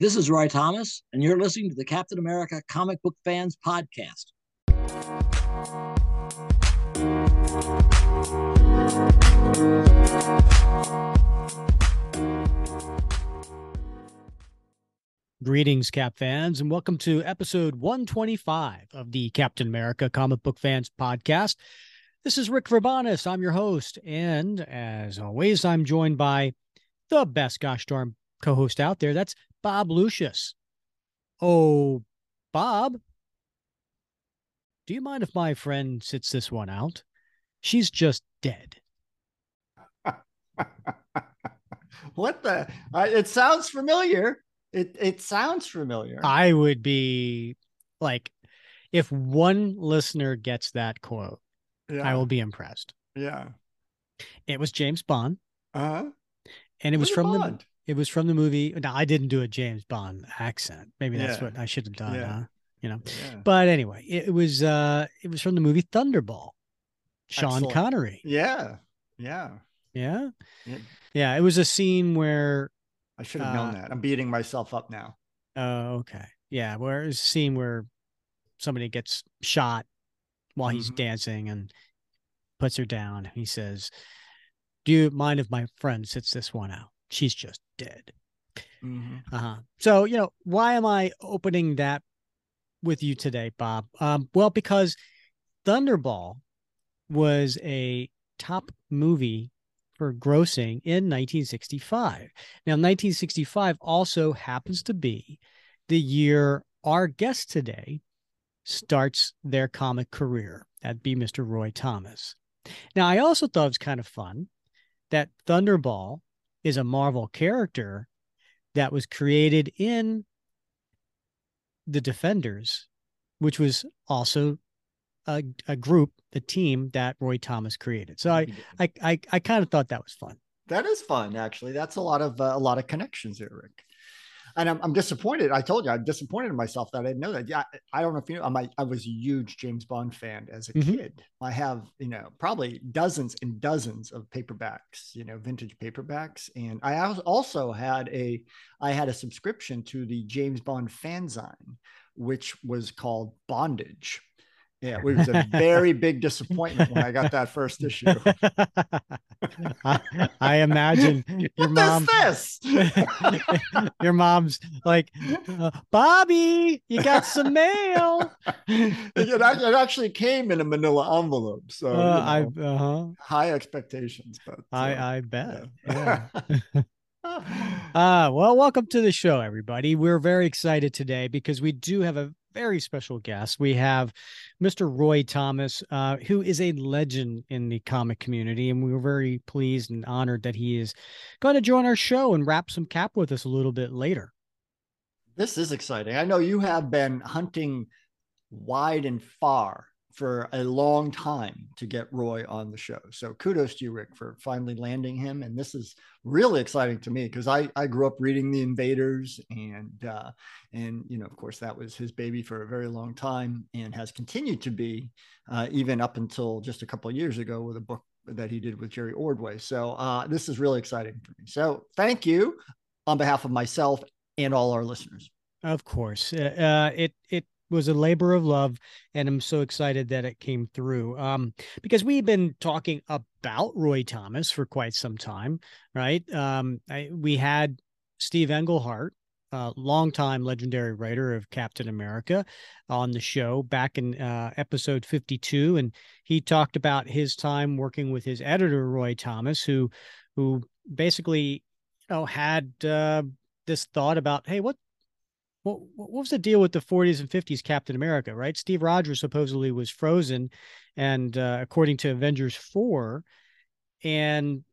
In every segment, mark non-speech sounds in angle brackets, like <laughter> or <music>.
This is Roy Thomas, and you're listening to the Captain America Comic Book Fans Podcast. Greetings, Cap fans, and welcome to episode 125 of the Captain America Comic Book Fans Podcast. This is Rick Verbanis. I'm your host, and as always, I'm joined by the best gosh darn co-host out there. That's Bob Lucius. Oh, Bob, do you mind if my friend sits this one out? She's just dead. <laughs> what the? Uh, it sounds familiar. It it sounds familiar. I would be like, if one listener gets that quote, yeah. I will be impressed. Yeah. It was James Bond. Uh huh. And it was from Bond? the it was from the movie. Now I didn't do a James Bond accent. Maybe that's Yeah. what I should have done. Yeah. Huh? You know. Yeah. But anyway, it, it was uh it was from the movie Thunderball. Sean Excellent. Connery. Yeah. Yeah. Yeah. Yeah. It was a scene where I should have known Uh, that. I'm beating myself up now. oh okay. Yeah, where it was a scene where somebody gets shot while he's Mhm. dancing and puts her down. He says, Do you mind if my friend sits this one out? She's just dead. Mhm. Uh-huh. So, you know, why am I opening that with you today, Bob? Um, well, because Thunderball was a top movie for grossing in 1965. Now, 1965 also happens to be the year our guest today starts their comic career. That'd be Mr. Roy Thomas. Now, I also thought it was kind of fun that Thunderball is a Marvel character that was created in the Defenders, which was also a, a group, a team that Roy Thomas created. So I, I, I, I kind of thought that was fun. that is fun, actually. That's a lot of uh, a lot of connections there, Rick. And I'm, I'm disappointed. I told you I'm disappointed in myself that I didn't know that. Yeah, I, I don't know if you know. I'm, I was a huge James Bond fan as a Mhm. kid. I have, you know, probably dozens and dozens of paperbacks, you know, vintage paperbacks. And I also had a, I had a subscription to the James Bond fanzine, which was called Bondage. Yeah, it was a very big disappointment when I got that first issue. <laughs> I, I imagine <laughs> your What mom, is this? <laughs> your mom's like, uh, Bobby, you got some mail. it, it actually came in a manila envelope. So you Uh, I, uh-huh. high expectations, but uh, I, I bet. Yeah. yeah. Uh, well, welcome to the show, everybody. We're very excited today because we do have a very special guest. We have Mr. Roy Thomas, uh, who is a legend in the comic community, and we were very pleased and honored that he is going to join our show and wrap some cap with us a little bit later. this is exciting. I know you have been hunting wide and far for a long time to get Roy on the show. So kudos to you, Rick, for finally landing him. And this is really exciting to me because I, I grew up reading The Invaders and uh, and you know, of course, that was his baby for a very long time and has continued to be uh, even up until just a couple of years ago with a book that he did with Jerry Ordway. So uh, this is really exciting for me. So thank you on behalf of myself and all our listeners. Of course, uh, uh, it it was a labor of love, and I'm so excited that it came through. Um, because we've been talking about Roy Thomas for quite some time, right? Um, I, we had Steve Englehart, uh, longtime legendary writer of Captain America, on the show back in uh, episode 52, and he talked about his time working with his editor Roy Thomas, who who basically, you know, had uh, this thought about, hey, what what was the deal with the 40s and 50s Captain America, right? Steve Rogers supposedly was frozen, and uh, according to Avengers 4, and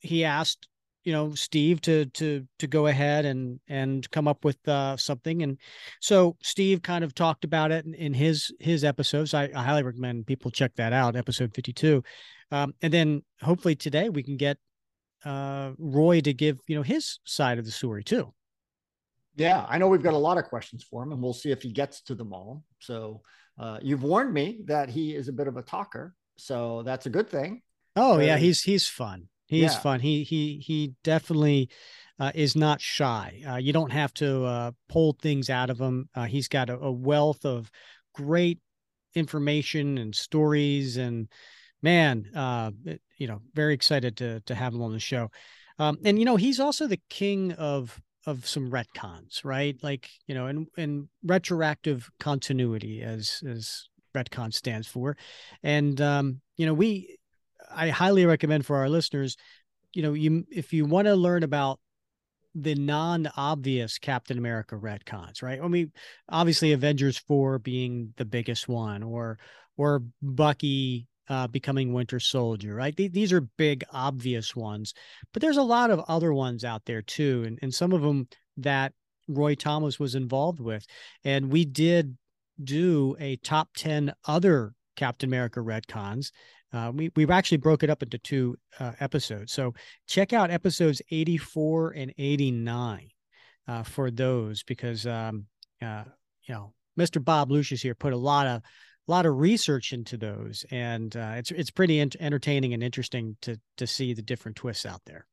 he asked you know Steve to to to go ahead and and come up with uh, something, and so Steve kind of talked about it in, in his his episodes. I, I highly recommend people check that out, episode 52, um, and then hopefully today we can get uh, Roy to give you know his side of the story too. Yeah, I know we've got a lot of questions for him, and we'll see if he gets to them all. So uh, you've warned me that he is a bit of a talker, so that's a good thing. Oh yeah, he's he's fun. He's Yeah. fun. He he he definitely uh, is not shy. Uh, you don't have to uh, pull things out of him. Uh, he's got a, a, wealth of great information and stories, and man, uh, you know, very excited to to have him on the show. Um, and you know, he's also the king of of some retcons, right? Like you know, and and retroactive continuity, as as retcon stands for, and um, you know, we I highly recommend for our listeners, you know, you if you want to learn about the non-obvious Captain America retcons, right? I mean, obviously Avengers 4 being the biggest one or or Bucky uh, becoming Winter Soldier, right? These are big, obvious ones, but there's a lot of other ones out there too, and and some of them that Roy Thomas was involved with, and we did do a top ten other Captain America retcons. Uh, we we actually broke it up into two uh, episodes, so check out episodes 84 and 89 uh, for those because um, uh, you know Mr. Bob Lucius here put a lot of a lot of research into those, and uh, it's it's pretty ent- entertaining and interesting to to see the different twists out there.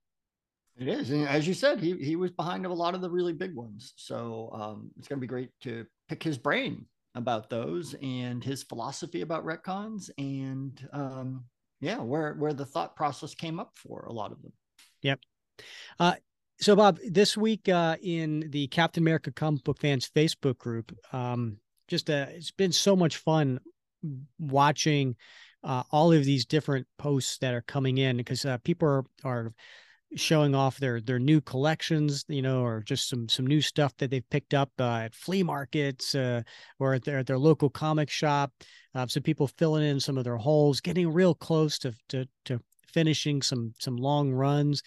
It is, and as you said, he he was behind a lot of the really big ones. So um, it's going to be great to pick his brain about those and his philosophy about retcons, and um, yeah, where where the thought process came up for a lot of them. Yep. Uh, so Bob, this week uh, in the Captain America comic book fans Facebook group, um, just uh, it's been so much fun watching uh, all of these different posts that are coming in because uh, people are, are showing off their their new collections you know or just some some new stuff that they've picked up uh, at flea markets uh, or at their, at their local comic shop uh, some people filling in some of their holes getting real close to to, to finishing some some long runs.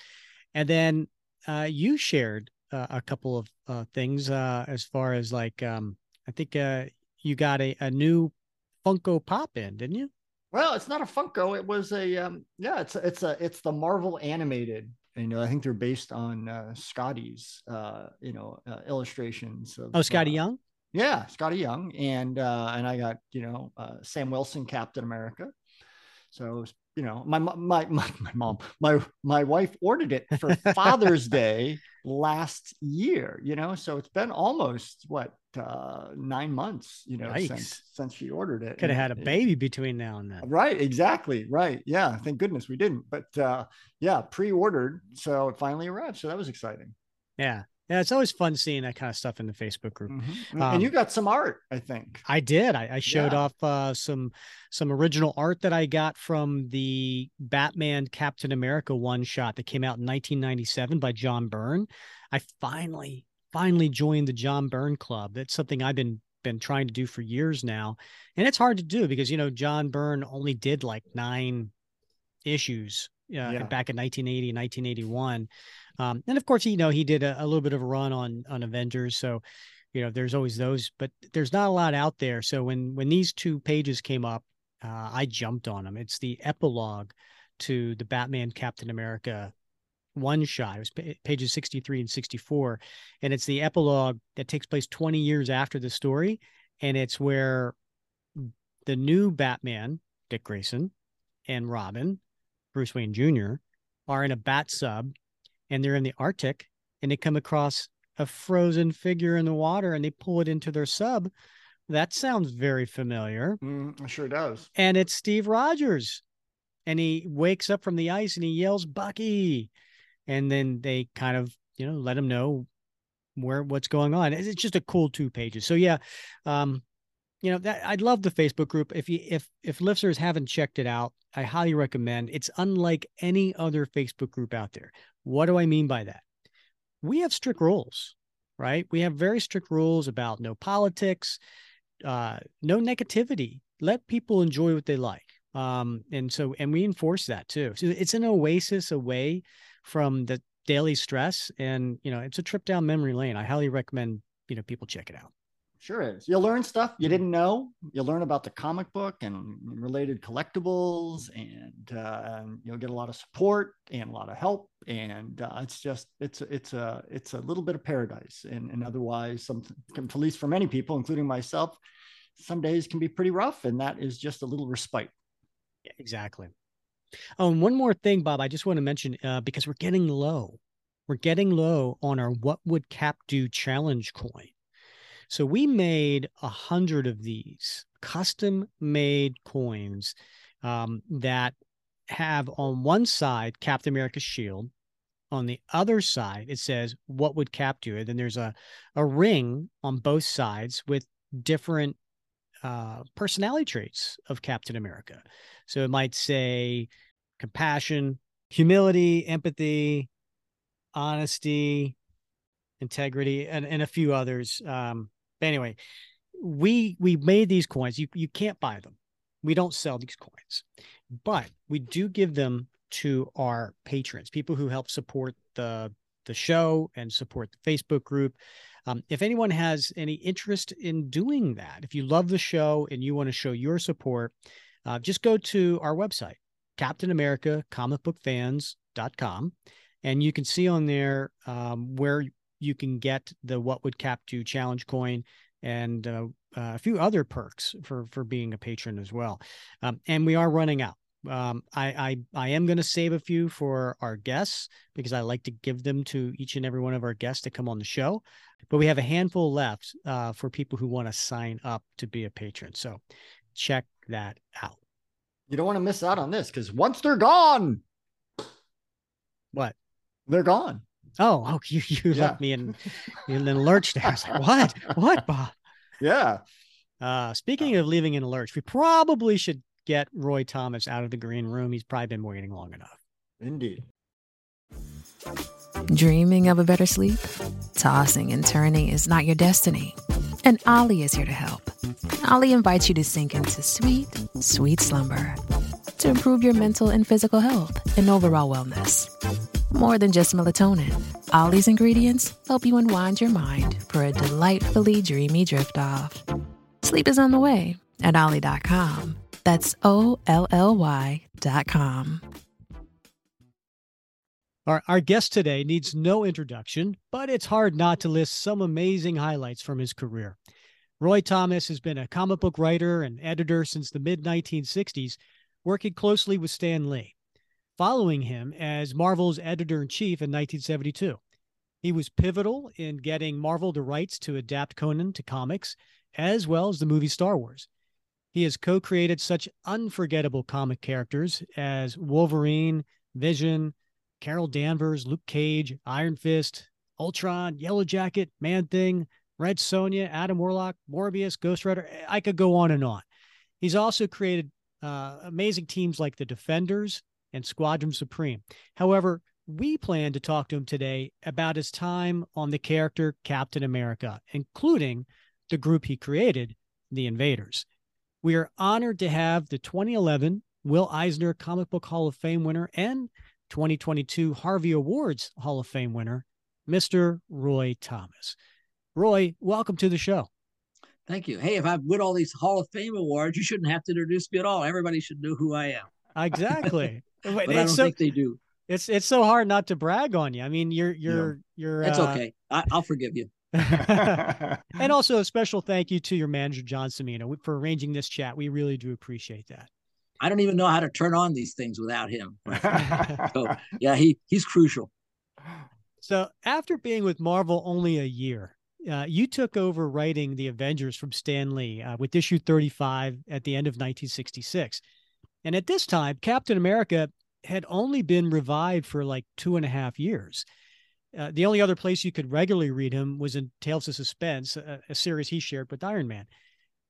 And then uh, you shared a couple of uh, things as far as like um, I think uh, you got a, a new Funko Pop in, didn't you? Well, it's not a Funko. It was a um, yeah. It's it's a it's the Marvel animated. You know, I think they're based on uh, Skottie's uh, you know uh, illustrations. Of, oh, Skottie uh, Young. Yeah, Skottie Young, and uh, and I got you know uh, Sam Wilson, Captain America. So you know, my my my my mom, my my wife ordered it for Father's <laughs> Day last year. You know, so it's been almost what uh nine months. You know, Yikes. since since she ordered it. Could have had a baby between now and then. Right. Exactly. Right. Yeah. Thank goodness we didn't. But uh yeah, pre-ordered, so it finally arrived. So that was exciting. Yeah. Yeah, it's always fun seeing that kind of stuff in the Facebook group. Mm-hmm. Um, and you got some art, I think. I did. I, I showed yeah. off uh, some some original art that I got from the Batman Captain America one shot that came out in 1997 by John Byrne. I finally finally joined the John Byrne Club. That's something I've been been trying to do for years now, and it's hard to do because you know John Byrne only did like nine issues yeah. back in 1980 1981 um, and of course, you know, he did a, a, little bit of a run on on Avengers, so you know, there's always those, but there's not a lot out there. So when when these two pages came up, uh, I jumped on them. It's the epilogue to the Batman Captain America one shot. It was p- pages 63 and 64, and it's the epilogue that takes place 20 years after the story, and it's where the new Batman, Dick Grayson, and Robin, Bruce Wayne Jr., are in a bat sub and they're in the Arctic and they come across a frozen figure in the water and they pull it into their sub. That sounds very familiar. Mm, it sure does. And it's Steve Rogers. And he wakes up from the ice and he yells, Bucky. And then they kind of, you know, let him know where what's going on. It's just a cool two pages. So yeah, um, you know that I'd love the Facebook group. If you if if listeners haven't checked it out, I highly recommend. It's unlike any other Facebook group out there. What do I mean by that? We have strict rules, right? We have very strict rules about no politics, uh, no negativity. Let people enjoy what they like. Um, and so, and we enforce that too. So it's an oasis away from the daily stress. And, you know, it's a trip down memory lane. I highly recommend, you know, people check it out. Sure is. You'll learn stuff you didn't know. You'll learn about the comic book and related collectibles, and uh, you'll get a lot of support and a lot of help. And uh, it's just it's it's a it's a little bit of paradise. And, and otherwise, some at least for many people, including myself, some days can be pretty rough, and that is just a little respite. Yeah, exactly. Oh, and one more thing, Bob, I just want to mention uh, because we're getting low we're getting low on our What Would Cap Do challenge coin. So we made a hundred of these custom made coins um, that have on one side Captain America's shield. On the other side, it says, What would Cap do? And then there's a, a ring on both sides with different uh, personality traits of Captain America. So it might say compassion, humility, empathy, honesty, integrity, and, and a few others. Um, anyway, we we made these coins. You you can't buy them. We don't sell these coins, but we do give them to our patrons, people who help support the the show and support the Facebook group. Um, if anyone has any interest in doing that, if you love the show and you want to show your support, uh, just go to our website, Captain America Comic Book Fans.com, and you can see on there um, where you can get the What Would Cap Do challenge coin and uh, uh, a few other perks for for being a patron as well. Um, and we are running out. Um, I, I I am going to save a few for our guests because I like to give them to each and every one of our guests to come on the show. But we have a handful left uh, for people who want to sign up to be a patron. So check that out. You don't want to miss out on this because once they're gone, what? They're gone. Oh, oh, you you yeah. left me in in an lurch there. I was like, what? What, Bob? Yeah. Uh, speaking of leaving in a lurch, we probably should get Roy Thomas out of the green room. He's probably been waiting long enough. Indeed. Dreaming of a better sleep? Tossing and turning is not your destiny. And Olly is here to help. Olly invites you to sink into sweet, sweet slumber to improve your mental and physical health and overall wellness. More than just melatonin, Olly's ingredients help you unwind your mind for a delightfully dreamy drift off. Sleep is on the way at Olly.com. That's O L L Y.com. Our, our guest today needs no introduction, but it's hard not to list some amazing highlights from his career. Roy Thomas has been a comic book writer and editor since the mid 1960s, working closely with Stan Lee following him as Marvel's editor in chief in 1972. He was pivotal in getting Marvel the rights to adapt Conan to comics, as well as the movie Star Wars. He has co created such unforgettable comic characters as Wolverine, Vision, Carol Danvers, Luke Cage, Iron Fist, Ultron, Yellow Jacket, Man Thing, Red Sonja, Adam Warlock, Morbius, Ghost Rider. I could go on and on. He's also created uh, amazing teams like the Defenders, and Squadron Supreme. However, we plan to talk to him today about his time on the character Captain America, including the group he created, the Invaders. We are honored to have the 2011 Will Eisner Comic Book Hall of Fame winner and 2022 Harvey Awards Hall of Fame winner, Mr. Roy Thomas. Roy, welcome to the show. Thank you. Hey, if I win all these Hall of Fame awards, you shouldn't have to introduce me at all. Everybody should know who I am. Exactly. <laughs> <laughs> but I don't so, think they do. It's it's so hard not to brag on you. I mean, you're you're yeah. you're. It's uh, okay. I, will forgive you. <laughs> and <laughs> also a special thank you to your manager John Cimino for arranging this chat. We really do appreciate that. I don't even know how to turn on these things without him. so yeah, he he's crucial. So after being with Marvel only a year, uh, you took over writing the Avengers from Stan Lee uh, with issue 35 at the end of 1966. And at this time, Captain America had only been revived for like two and a half years. Uh, the only other place you could regularly read him was in Tales of Suspense, a, a, series he shared with Iron Man.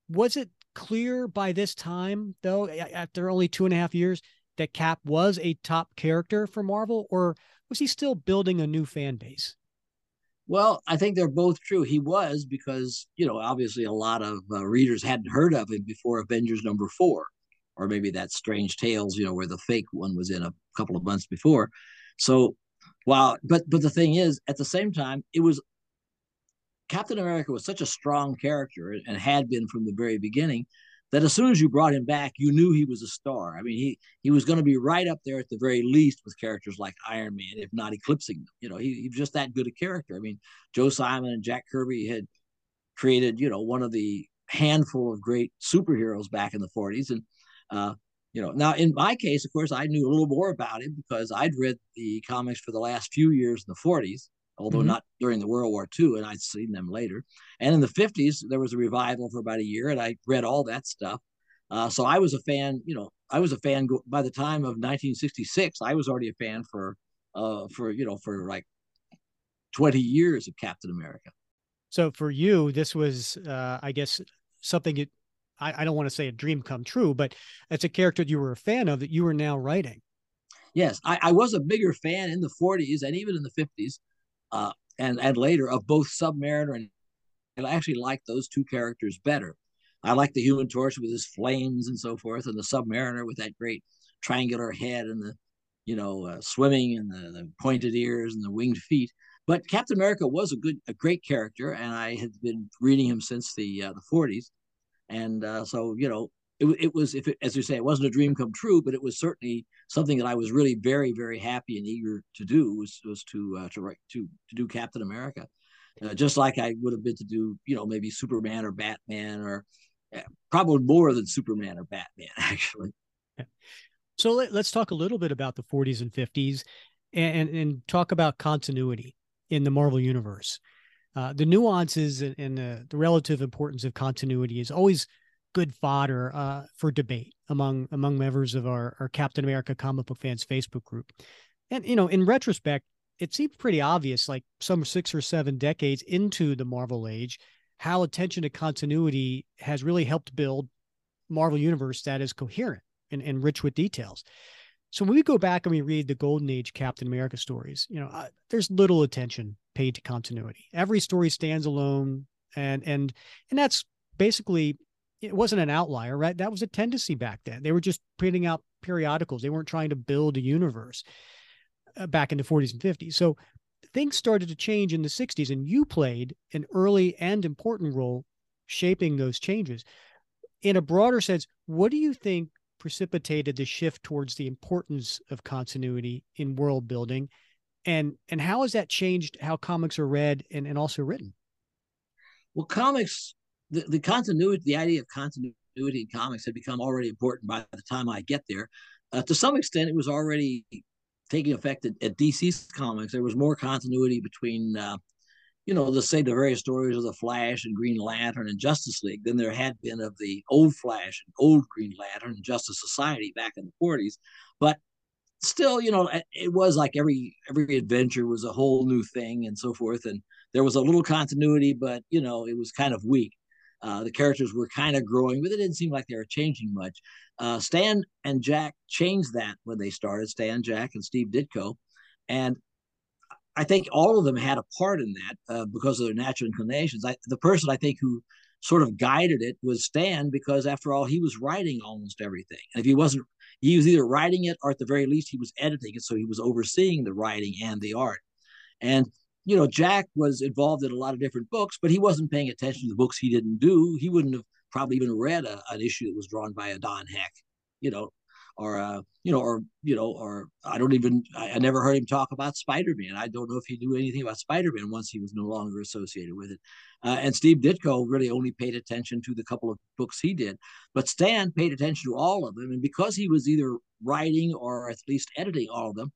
Was it clear by this time, though, after only two and a half years, that Cap was a top character for Marvel, or was he still building a new fan base? Well, I think they're both true. He was because, you know, obviously a lot of uh, readers hadn't heard of him before Avengers number four or maybe that Strange Tales, you know, where the fake one was in a couple of months before. So, while but but the thing is, at the same time, it was Captain America was such a strong character and had been from the very beginning that as soon as you brought him back, you knew he was a star. I mean, he he was going to be right up there at the very least with characters like Iron Man, if not eclipsing them. You know, he, he was just that good a character. I mean, Joe Simon and Jack Kirby had created, you know, one of the handful of great superheroes back in the 40s, and uh, you know, now in my case, of course, I knew a little more about him because I'd read the comics for the last few years in the 40s, although mm-hmm. not during the World War II, and I'd seen them later. And in the 50s, there was a revival for about a year, and I read all that stuff. Uh, so I was a fan, you know, I was a fan by the time of 1966. I was already a fan for, uh, for you know, for like 20 years of Captain America. So for you, this was, uh, I guess, something I, I don't want to say a dream come true, but it's a character you were a fan of that you were now writing. Yes, I, I was a bigger fan in the 40s and even in the 50s, uh, and and later of both Submariner and, and I actually liked those two characters better. I like the Human Torch with his flames and so forth, and the Submariner with that great triangular head and the, you know, uh, swimming and the, the, pointed ears and the winged feet. But Captain America was a good, a great character, and I had been reading him since the uh, the 40s, and uh, so you know, it, it was if it, as you say, it wasn't a dream come true, but it was certainly something that I was really very, very happy and eager to do was was to uh, to write to to do Captain America, uh, just like I would have been to do you know maybe Superman or Batman or probably more than Superman or Batman, <laughs> actually. So let, us talk a little bit about the 40s and 50s and, and talk about continuity in the Marvel Universe. Uh, the nuances and, and the, the, relative importance of continuity is always good fodder uh, for debate among among members of our, our Captain America comic book fans Facebook group. And you know, in retrospect, it seems pretty obvious, like some six or seven decades into the Marvel age, how attention to continuity has really helped build Marvel Universe that is coherent and, and rich with details. So when we go back and we read the Golden Age Captain America stories, you know, uh, there's little attention paid to continuity. Every story stands alone, and and and that's basically it wasn't an outlier, right? That was a tendency back then. They were just printing out periodicals. They weren't trying to build a universe uh, back in the 40s and 50s. So things started to change in the 60s, and you played an early and important role shaping those changes. In a broader sense, what do you think precipitated the shift towards the importance of continuity in world building? And, and how has that changed how comics are read and, and also written? Well, comics, the, the continuity, the idea of continuity in comics had become already important by the time I get there. Uh, to some extent, it was already taking effect at, at DC's comics, there was more continuity between, uh, you know, let's say the various stories of the Flash and Green Lantern and Justice League than there had been of the old Flash and old Green Lantern and Justice Society back in the 40s. But still, you know, it was like every every adventure was a whole new thing and so forth. And there was a little continuity, but you know, it was kind of weak. Uh, the characters were kind of growing, but it didn't seem like they were changing much. Uh, Stan and Jack changed that when they started. Stan, Jack, and Steve Ditko, and I think all of them had a part in that uh, because of their natural inclinations. I, the person I think who sort of guided it was Stan because after all he was writing almost everything. And if he wasn't, he was either writing it or at the very least he was editing it, so he was overseeing the writing and the art. And you know, Jack was involved in a lot of different books, but he wasn't paying attention to the books he didn't do. He wouldn't have probably even read a, an issue that was drawn by a Don Heck, you know, or uh, you know, or you know, or I don't even I, I never heard him talk about Spider Man. I don't know if he knew anything about Spider Man once he was no longer associated with it. Uh, and Steve Ditko really only paid attention to the couple of books he did, but Stan paid attention to all of them, and because he was either writing or at least editing all of them,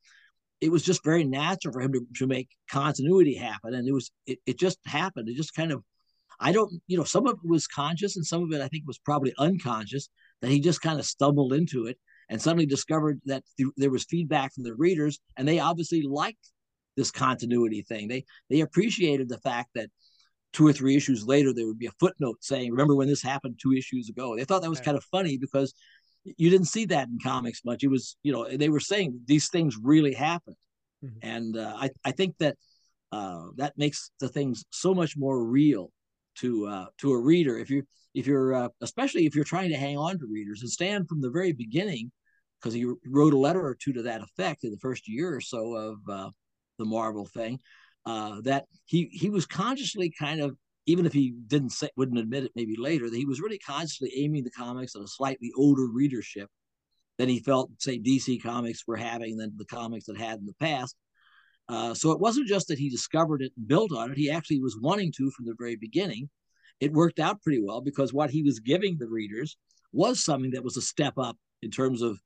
it was just very natural for him to, to make continuity happen. And it was, it, it just happened. It just kind of, I don't, you know, some of it was conscious and some of it I think was probably unconscious that he just kind of stumbled into it and suddenly discovered that th- there was feedback from the readers and they obviously liked this continuity thing. They, they appreciated the fact that two or three issues later, there would be a footnote saying, remember when this happened two issues ago? They thought that was kind of funny because you didn't see that in comics much. It was, you know, they were saying these things really happened, mm-hmm. and uh, I I think that uh, that makes the things so much more real to uh, to a reader if you if you're uh, especially if you're trying to hang on to readers and stand from the very beginning because he wrote a letter or two to that effect in the first year or so of uh, the Marvel thing. Uh, that he he was consciously kind of even if he didn't say, wouldn't admit it maybe later, that he was really consciously aiming the comics at a slightly older readership than he felt, say, DC comics were having than the comics that had in the past. Uh, so it wasn't just that he discovered it and built on it; he actually was wanting to from the very beginning. It worked out pretty well because what he was giving the readers was something that was a step up in terms of,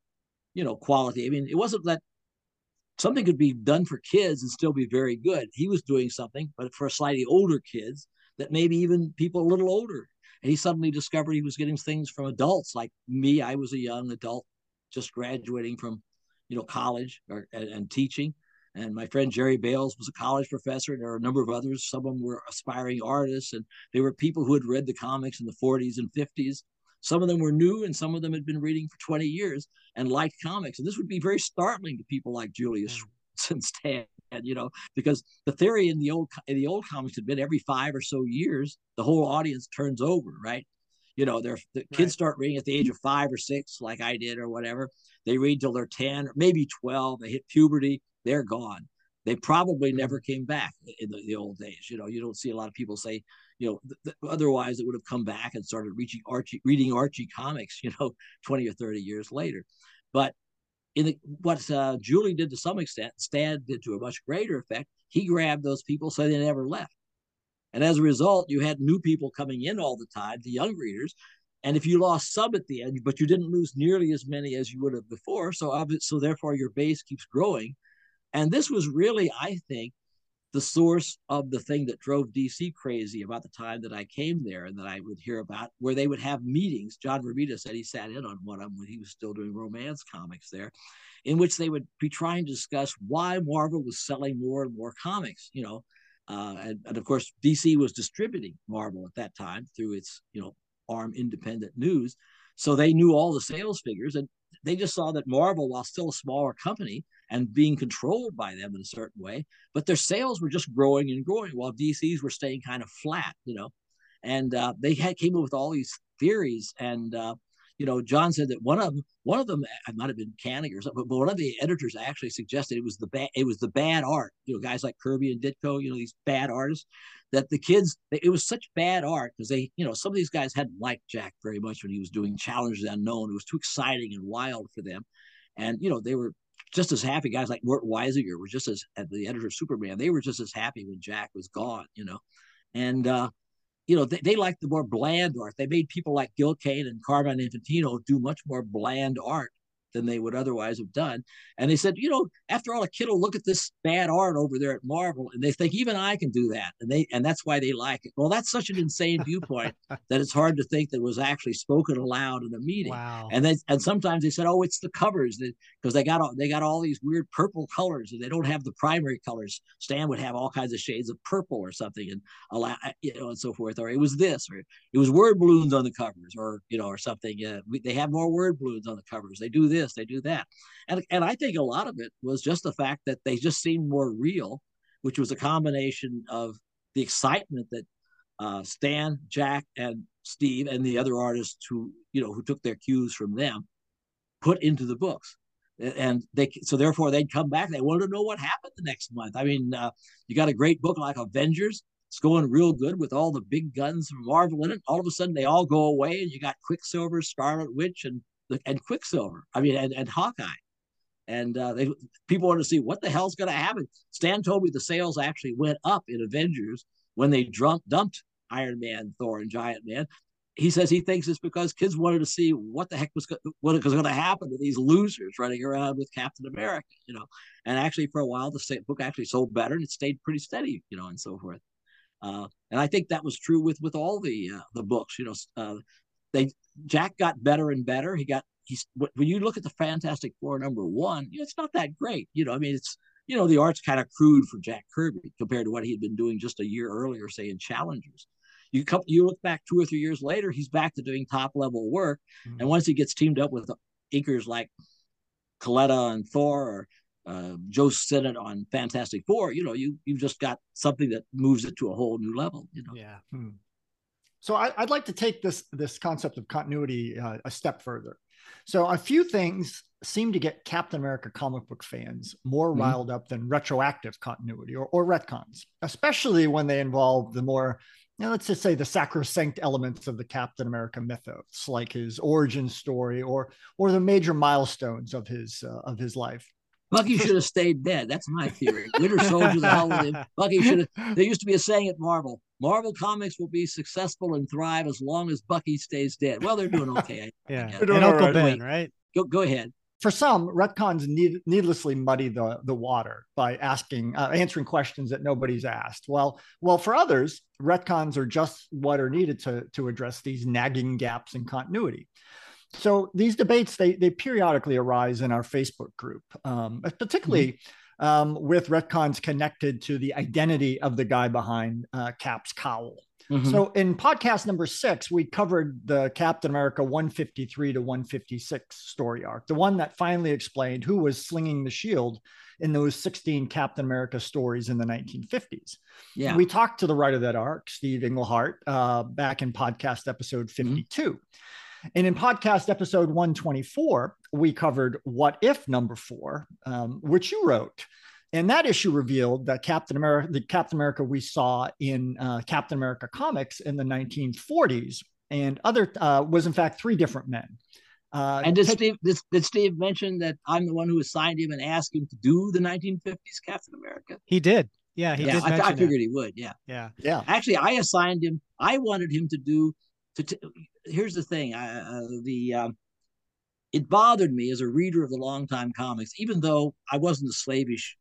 you know, quality. I mean, it wasn't that something could be done for kids and still be very good. He was doing something, but for slightly older kids that maybe even people a little older. And he suddenly discovered he was getting things from adults like me. I was a young adult just graduating from, you know, college or, and, and teaching. And my friend Jerry Bails was a college professor, and there were a number of others. Some of them were aspiring artists, and they were people who had read the comics in the 40s and 50s. Some of them were new, and some of them had been reading for 20 years and liked comics. And this would be very startling to people like Julius mm. Schwartz <laughs> and Stan, you know, because the theory in the old in the old comics had been every five or so years, the whole audience turns over, right? You know, they're, the right. kids start reading at the age of five or six, like I did, or whatever. They read till they're 10 or maybe 12. They hit puberty they're gone. They probably mm-hmm. never came back in the, the old days. You know, you don't see a lot of people say, you know, th- th- otherwise it would have come back and started reaching Archie, reading Archie comics, <laughs> you know, 20 or 30 years later. But in the, what uh, Julie did to some extent, Stan did to a much greater effect. He grabbed those people so they never left. And as a result, you had new people coming in all the time, the young readers. And if you lost some at the end, but you didn't lose nearly as many as you would have before, so so therefore your base keeps growing and this was really, I think, the source of the thing that drove DC crazy about the time that I came there and that I would hear about, where they would have meetings. John Romita said he sat in on one of them when he was still doing romance comics there, in which they would be trying to discuss why Marvel was selling more and more comics, you know. Uh, and, and of course, DC was distributing Marvel at that time through its, you know, arm independent news. So they knew all the sales figures and they just saw that Marvel, while still a smaller company, and being controlled by them in a certain way. But their sales were just growing and growing while DCs were staying kind of flat, you know. And uh, they had came up with all these theories. And uh, you know, John said that one of them, one of them, it might have been Canning or something, but one of the editors actually suggested it was the bad, it was the bad art. You know, guys like Kirby and Ditko, you know, these bad artists. That the kids, it was such bad art because they, you know, some of these guys hadn't liked Jack very much when he was doing Challenges Unknown. It was too exciting and wild for them, and you know, they were just as happy. Guys like Mort Weisinger were just as the editor of Superman. They were just as happy when Jack was gone, you know. And uh, you know, they, they liked the more bland art. They made people like Gil Kane and Carmine Infantino do much more bland art than they would otherwise have done. And they said, you know, after all, a kid will look at this bad art over there at Marvel and they think even I can do that. And they and that's why they like it. Well, that's such an insane viewpoint <laughs> that it's hard to think that was actually spoken aloud in a meeting. Wow. And they and sometimes they said, oh, it's the covers because they got all they got all these weird purple colors and they don't have the primary colors. Stan would have all kinds of shades of purple or something and allow you know and so forth. Or it was this, or it was word balloons on the covers, or you know, or something. Uh, we, they have more word balloons on the covers. They do this this, they do that. And, and I think a lot of it was just the fact that they just seemed more real, which was a combination of the excitement that uh, Stan, Jack, and Steve and the other artists who, you know, who took their cues from them put into the books. And they, so therefore they'd come back. They wanted to know what happened the next month. I mean, uh, you got a great book like Avengers. It's going real good with all the big guns from Marvel in it. All of a sudden, they all go away, and you got Quicksilver, Scarlet Witch, and and Quicksilver. I mean, and, and Hawkeye. And uh, they people want to see what the hell's going to happen. Stan told me the sales actually went up in Avengers when they dumped, dumped Iron Man, Thor, and Giant Man. He says he thinks it's because kids wanted to see what the heck was go- what was going to happen to these losers running around with Captain America, you know. And actually, for a while, the book actually sold better and it stayed pretty steady, you know, and so forth. Uh, and I think that was true with with all the uh, the books. You know, uh, they Jack got better and better. He got he's when you look at the Fantastic Four number one, you know, it's not that great. You know, I mean, it's you know the art's kind of crude for Jack Kirby compared to what he had been doing just a year earlier, say in Challengers. You come, you look back two or three years later, he's back to doing top level work, mm-hmm. and once he gets teamed up with inkers like Colletta and Thor or uh, Joe Sinnott on Fantastic Four, you know, you you've just got something that moves it to a whole new level. You know. Yeah. Hmm. So I, would like to take this this concept of continuity uh, a step further. So a few things seem to get Captain America comic book fans more mm-hmm. riled up than retroactive continuity or, or retcons, especially when they involve the more let's just say the sacrosanct elements of the Captain America mythos, like his origin story or or the major milestones of his uh, of his life. Bucky should have stayed dead. That's my theory. Winter Soldier, the hell with him. Bucky should have. There used to be a saying at Marvel: Marvel Comics will be successful and thrive as long as Bucky stays dead. Well, they're doing okay. <laughs> yeah, guess. and doing Uncle all right. Ben, right? Go go ahead. for some, retcons need, needlessly muddy the, the water by asking, uh, answering questions that nobody's asked. Well, well, for others, retcons are just what are needed to, to address these nagging gaps in continuity. So these debates they they periodically arise in our Facebook group, um, particularly um, with retcons connected to the identity of the guy behind uh, Cap's cowl. Mhm. So in podcast number six, we covered the Captain America 153 to 156 story arc, the one that finally explained who was slinging the shield in those 16 Captain America stories in the 1950s. yeah. We talked to the writer of that arc, Steve Englehart, uh, back in podcast episode 52. And in podcast episode 124, we covered What If number four, um, which you wrote. And that issue revealed that Captain America, the Captain America we saw in uh, Captain America comics in the 1940s and other uh, was in fact three different men. Uh, and did take- Steve did, did Steve mention that I'm the one who assigned him and asked him to do the 1950s Captain America? He did. Yeah, he yeah, did I, mention I that. figured he would. Yeah. Yeah. yeah, Actually, I assigned him. I wanted him to do. To t- here's the thing. I, uh, the um, it bothered me as a reader of the longtime comics, even though I wasn't a slavish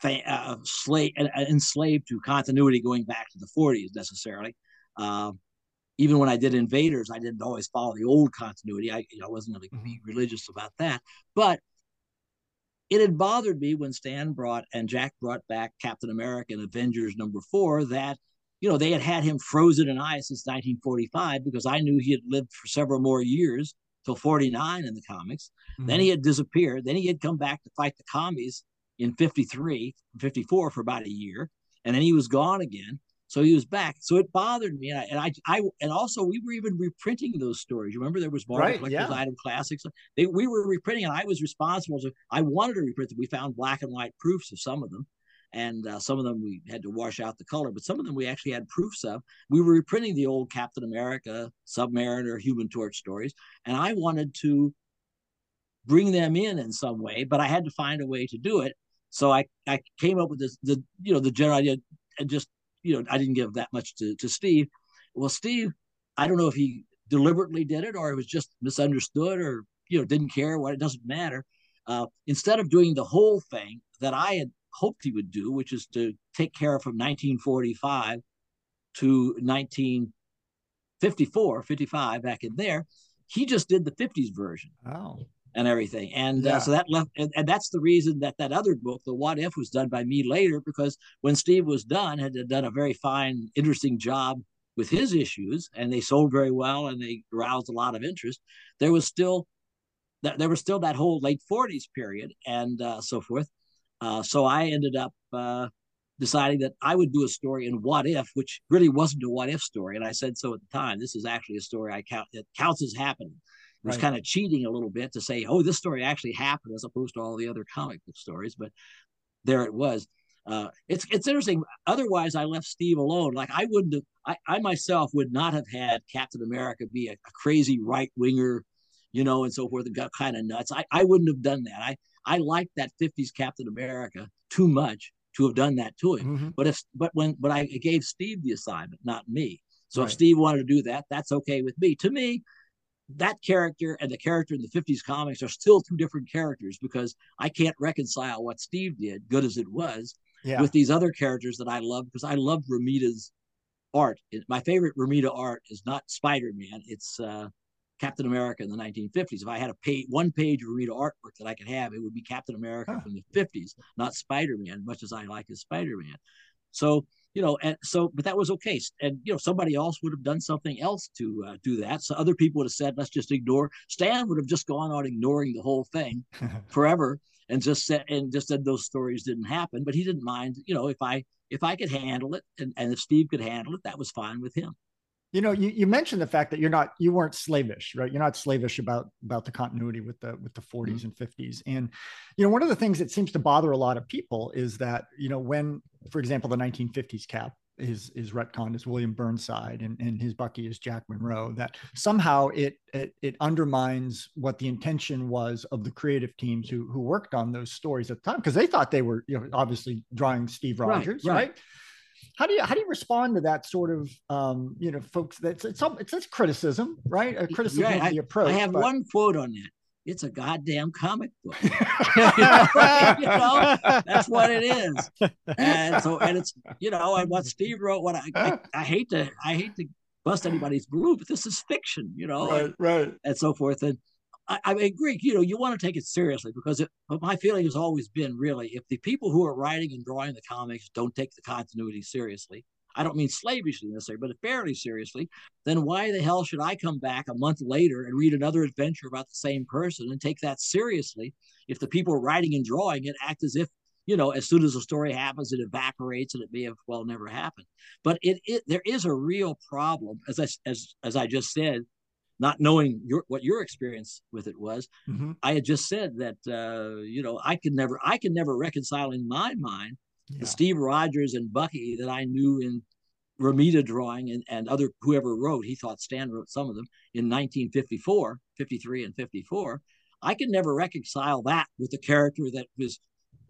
fan, uh, slave uh, enslaved to continuity going back to the 40s necessarily. Um, even when I did Invaders, I didn't always follow the old continuity. I, you know, I wasn't going to be religious about that, but it had bothered me when Stan brought and Jack brought back Captain America and Avengers number four that you know they had had him frozen in ice since 1945 because I knew he had lived for several more years till 49 in the comics. Then he mm-hmm. had disappeared. Then he had come back to fight the commies in 53, 54 for about a year, and then he was gone again. So he was back. So it bothered me, and I and I, I and also we were even reprinting those stories. Remember there was Marvel Right, Collector's yeah. Item Classics. They, we were reprinting, and I was responsible. I wanted to reprint them. We found black and white proofs of some of them, and uh, some of them we had to wash out the color, but some of them we actually had proofs of. We were reprinting the old Captain America, Submariner, Human Torch stories, and I wanted to bring them in in some way, but I had to find a way to do it. So I, I came up with this the you know the general idea and just you know I didn't give that much to, to Steve. Well, Steve, I don't know if he deliberately did it or it was just misunderstood or you know didn't care what it doesn't matter. Uh, instead of doing the whole thing that I had hoped he would do, which is to take care of from 1945 to 1954, 55 back in there, he just did the 50s version Oh, and everything. And Yeah. uh, so that left, and, and that's the reason that that other book, The What If, was done by me later because when Steve was done, had done a very fine, interesting job with his issues, and they sold very well and they aroused a lot of interest. There was still that there was still that whole late 40s period and uh, so forth. Uh, so I ended up uh, deciding that I would do a story in What If, which really wasn't a What If story, and I said so at the time. This is actually a story I count that counts as happening. It was Right. kind of cheating a little bit to say, oh, this story actually happened as opposed to all the other comic book stories, but there it was. Uh, it's it's interesting. Otherwise, I left Steve alone. Like I wouldn't have. I, I myself would not have had Captain America be a, a crazy right winger, you know, and so forth, and got kind of nuts. I, I wouldn't have done that. I I liked that '50s Captain America too much to have done that to him. Mhm. But if but when but I gave Steve the assignment, not me. So Right. if Steve wanted to do that, that's okay with me. To me, that character and the character in the 50s comics are still two different characters because I can't reconcile what Steve did, good as it was, yeah, with these other characters that I love because I love Romita's art. My favorite Romita art is not Spider Man, it's uh, Captain America in the 1950s. If I had a page, one page of Romita artwork that I could have, it would be Captain America Huh. from the 50s, not Spider Man, much as I like his Spider Man. So, you know, and so, but that was okay. And, you know, somebody else would have done something else to uh, do that. So other people would have said, let's just ignore. Stan would have just gone on ignoring the whole thing <laughs> forever and just said and just said those stories didn't happen but he didn't mind you know if i if i could handle it and, and if steve could handle it that was fine with him you know you, you mentioned the fact that you're not you weren't slavish right? You're not slavish about about the continuity with the with the 40s mm-hmm. and 50s and you know one of the things that seems to bother a lot of people is that you know when for example the 1950s cap is is retconned as william burnside and, and his bucky is jack monroe that somehow it, it it undermines what the intention was of the creative teams who who worked on those stories at the time because they thought they were you know obviously drawing steve Right, rogers right. right how do you how do you respond to that sort of um, you know folks that's it's it's, it's criticism right a criticism right. of the approach. I have but... one quote on that. It's a goddamn comic book. <laughs> <laughs> you, know, you know, that's what it is. And so and it's you know and what Steve wrote. What I, I, I hate to I hate to bust anybody's balloon, but this is fiction, you know, right, and, right, and so forth. And I, I agree. You know, you want to take it seriously because it, but my feeling has always been really if the people who are writing and drawing the comics don't take the continuity seriously, I don't mean slavishly necessarily, but fairly seriously, then why the hell should I come back a month later and read another adventure about the same person and take that seriously if the people writing and drawing it act as if you know, as soon as a story happens, it evaporates and it may have well never happened. But it, it there is a real problem, as I as as I just said, not knowing your what your experience with it was, mm-hmm. I had just said that uh, you know I could never I can never reconcile in my mind yeah. the Steve Rogers and Bucky that I knew in Romita drawing and, and other whoever wrote, he thought Stan wrote some of them in 1954, 53 and 54. I could never reconcile that with the character that was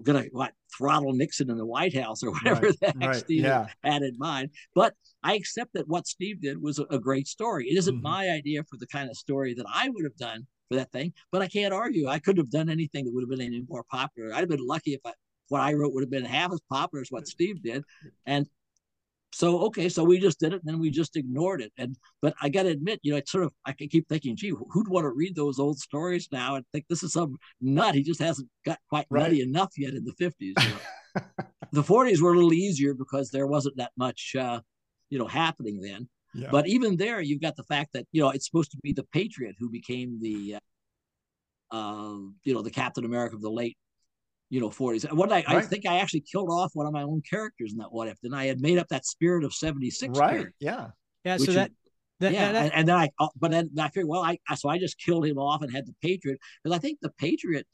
going to what throttle Nixon in the White House or <laughs> whatever right, the heck right, Steve yeah. had in mind. But I accept that what Steve did was a, a great story. It isn't mm-hmm. my idea for the kind of story that I would have done for that thing, but I can't argue. I couldn't have done anything that would have been any more popular. I'd have been lucky if I, what I wrote would have been half as popular as what Steve did. And so okay, so we just did it, and then we just ignored it. And but I got to admit, you know, it's sort of I can keep thinking, gee, who'd want to read those old stories now and think this is some nut? He just hasn't got quite right. ready enough yet in the fifties. You know? <laughs> the forties were a little easier because there wasn't that much, uh, you know, happening then. Yeah. But even there, you've got the fact that you know it's supposed to be the Patriot who became the, uh, uh, you know, the Captain America of the late you know 40s what I, right. I think i actually killed off one of my own characters in that what if and i had made up that spirit of 76 right character, yeah yeah so that, that yeah, that, and, and, then I, uh, but then I figured, well, I, so I just killed him off and had the Patriot because I think the Patriot,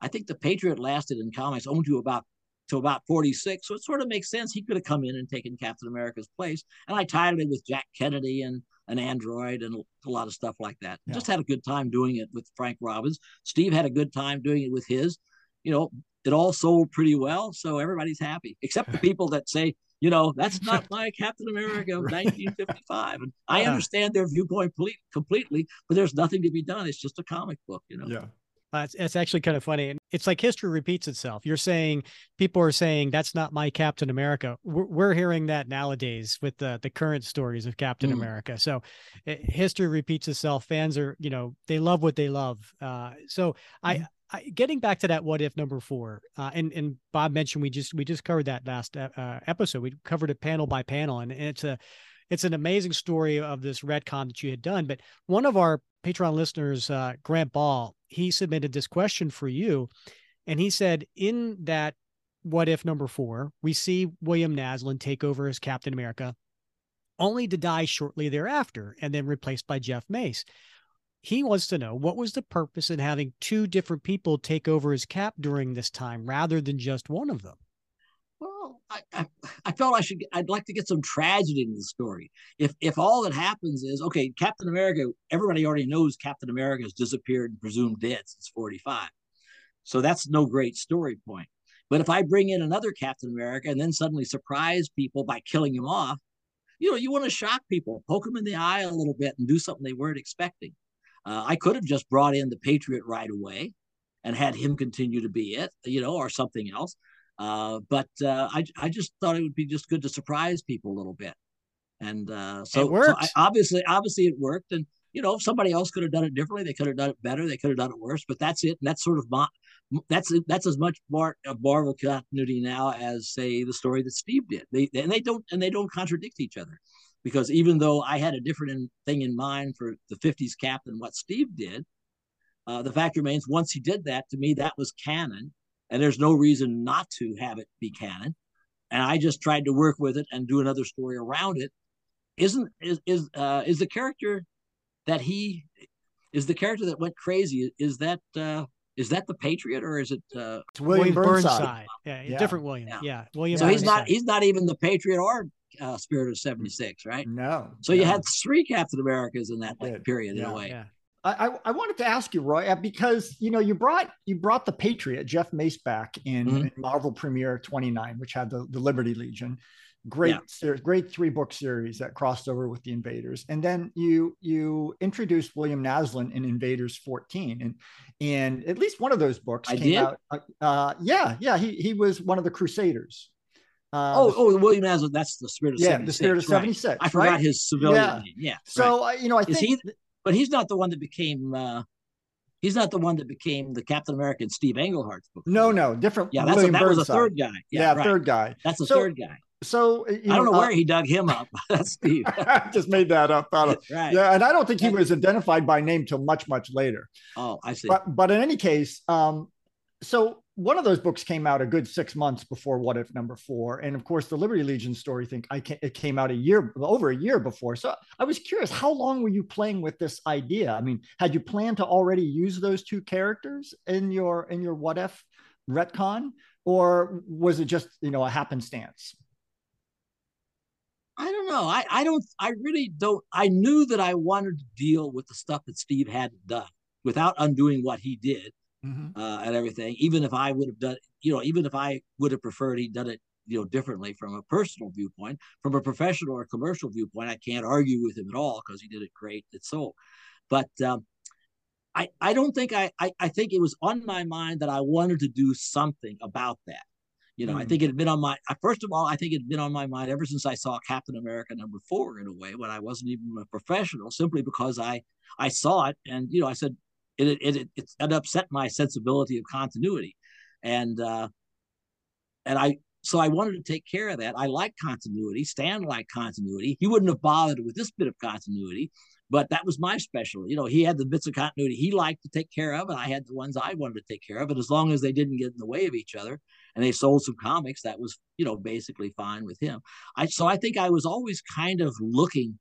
I think the Patriot lasted in comics only to about to about 46. So it sort of makes sense. He could have come in and taken Captain America's place. And I tied it with Jack Kennedy and an android and a lot of stuff like that. Yeah. Just had a good time doing it with Frank Robbins. Steve had a good time doing it with his you know, it all sold pretty well. So everybody's happy, except the <laughs> people that say, you know, that's not <laughs> my Captain America of 1955. And I understand their viewpoint completely, but there's nothing to be done. It's just a comic book, you know? Yeah. Uh, it's, it's, actually kind of funny. And it's like history repeats itself. You're saying people are saying that's not my Captain America. We're, we're hearing that nowadays with the the current stories of Captain mm. America. So it, history repeats itself. Fans are, you know, they love what they love. Uh, so mm. I I, getting back to that what if number four uh, and and bob mentioned we just we just covered that last uh, uh, episode. We covered it panel by panel and, and, it's a it's an amazing story of this retcon that you had done. But one of our patreon listeners uh, grant ball he submitted this question for you and he said in that what if number four we see william naslund take over as captain america only to die shortly thereafter and then replaced by jeff mace he wants to know what was the purpose in having two different people take over his cap during this time rather than just one of them. Well, I, I, I, felt I should. I'd like to get some tragedy in the story. If if all that happens is okay, Captain America. Everybody already knows Captain America has disappeared and presumed dead since forty five, so that's no great story point. But if I bring in another Captain America and then suddenly surprise people by killing him off, you know, you want to shock people, poke them in the eye a little bit, and do something they weren't expecting. Uh, I could have just brought in the Patriot right away and had him continue to be it, you know, or something else. Uh, but uh, I, I just thought it would be just good to surprise people a little bit. And uh, so, so I, obviously, obviously it worked. And, you know, if somebody else could have done it differently, they could have done it better. They could have done it worse, but that's it. And that's sort of my, that's, that's as much part of Marvel continuity now as say the story that Steve did. They, and they don't, and they don't contradict each other because even though I had a different thing in mind for the 50s cap than what Steve did, uh, the fact remains once he did that, to me, that was canon. And there's no reason not to have it be canon. And I just tried to work with it and do another story around it. Isn't is is uh, is the character that he is the character that went crazy? Is that uh, is that the Patriot or is it uh, it's William, William Burnside? Burnside. Yeah, yeah, different William. Yeah, yeah. William. So Burnside. he's not he's not even the Patriot or uh, Spirit of 76, right? No. So no. you had three Captain Americas in that like, period, yeah, in a way. Yeah. I, I wanted to ask you, Roy, uh, because you know you brought you brought the Patriot Jeff Mace back in, mm-hmm. Marvel Premiere 29, which had the, the Liberty Legion. great Yeah. series, great three book series that crossed over with the Invaders, and then you you introduced William Naslund in Invaders 14, and and at least one of those books I came did? out. uh, Uh, yeah, yeah, he he was one of the Crusaders. Uh, oh, oh, William Naslund. That's the spirit of yeah, 76, the Spirit of right. 76. I forgot right? his civilian Yeah. name. Yeah. right. So uh, you know, I think he- but he's not the one that became. uh He's not the one that became the Captain America in Steve Englehart's book. no, no, different. Yeah, that's a, that was a third guy. Yeah, Yeah, right. third guy. That's a So, third guy. So you I don't know uh, where he dug him up. <laughs> That's Steve. <laughs> I just made that up. out of- <laughs> right. Yeah, and I don't think he was identified by name till much, much later. Oh, I see. But but in any case, um, so one of those books came out a good six months before What If Number Four, and of course the Liberty Legion story. Think I ca- it came out a year over a year before. So I was curious, how long were you playing with this idea? I mean, had you planned to already use those two characters in your in your What If retcon, or was it just you know a happenstance? I don't know. I, I don't, I really don't. I knew that I wanted to deal with the stuff that Steve hadn't done without undoing what he did uh, and everything. Even if I would have done, you know, even if I would have preferred he'd done it, you know, differently from a personal viewpoint, from a professional or commercial viewpoint, I can't argue with him at all because he did it great. It's so, but um, I, I don't think I, I, I think it was on my mind that I wanted to do something about that. You know, I Mhm. think it had been on my, I- first of all, I think it had been on my mind ever since I saw Captain America number four in a way when I wasn't even a professional, simply because I, I saw it and, you know, I said, it, it, it, it, it upset my sensibility of continuity. And, uh, and I, so I wanted to take care of that. I like continuity. Stan liked continuity. He wouldn't have bothered with this bit of continuity, but that was my specialty. You know, he had the bits of continuity he liked to take care of, and I had the ones I wanted to take care of. And as long as they didn't get in the way of each other, and they sold some comics, that was, you know, basically fine with him. I so I think I was always kind of looking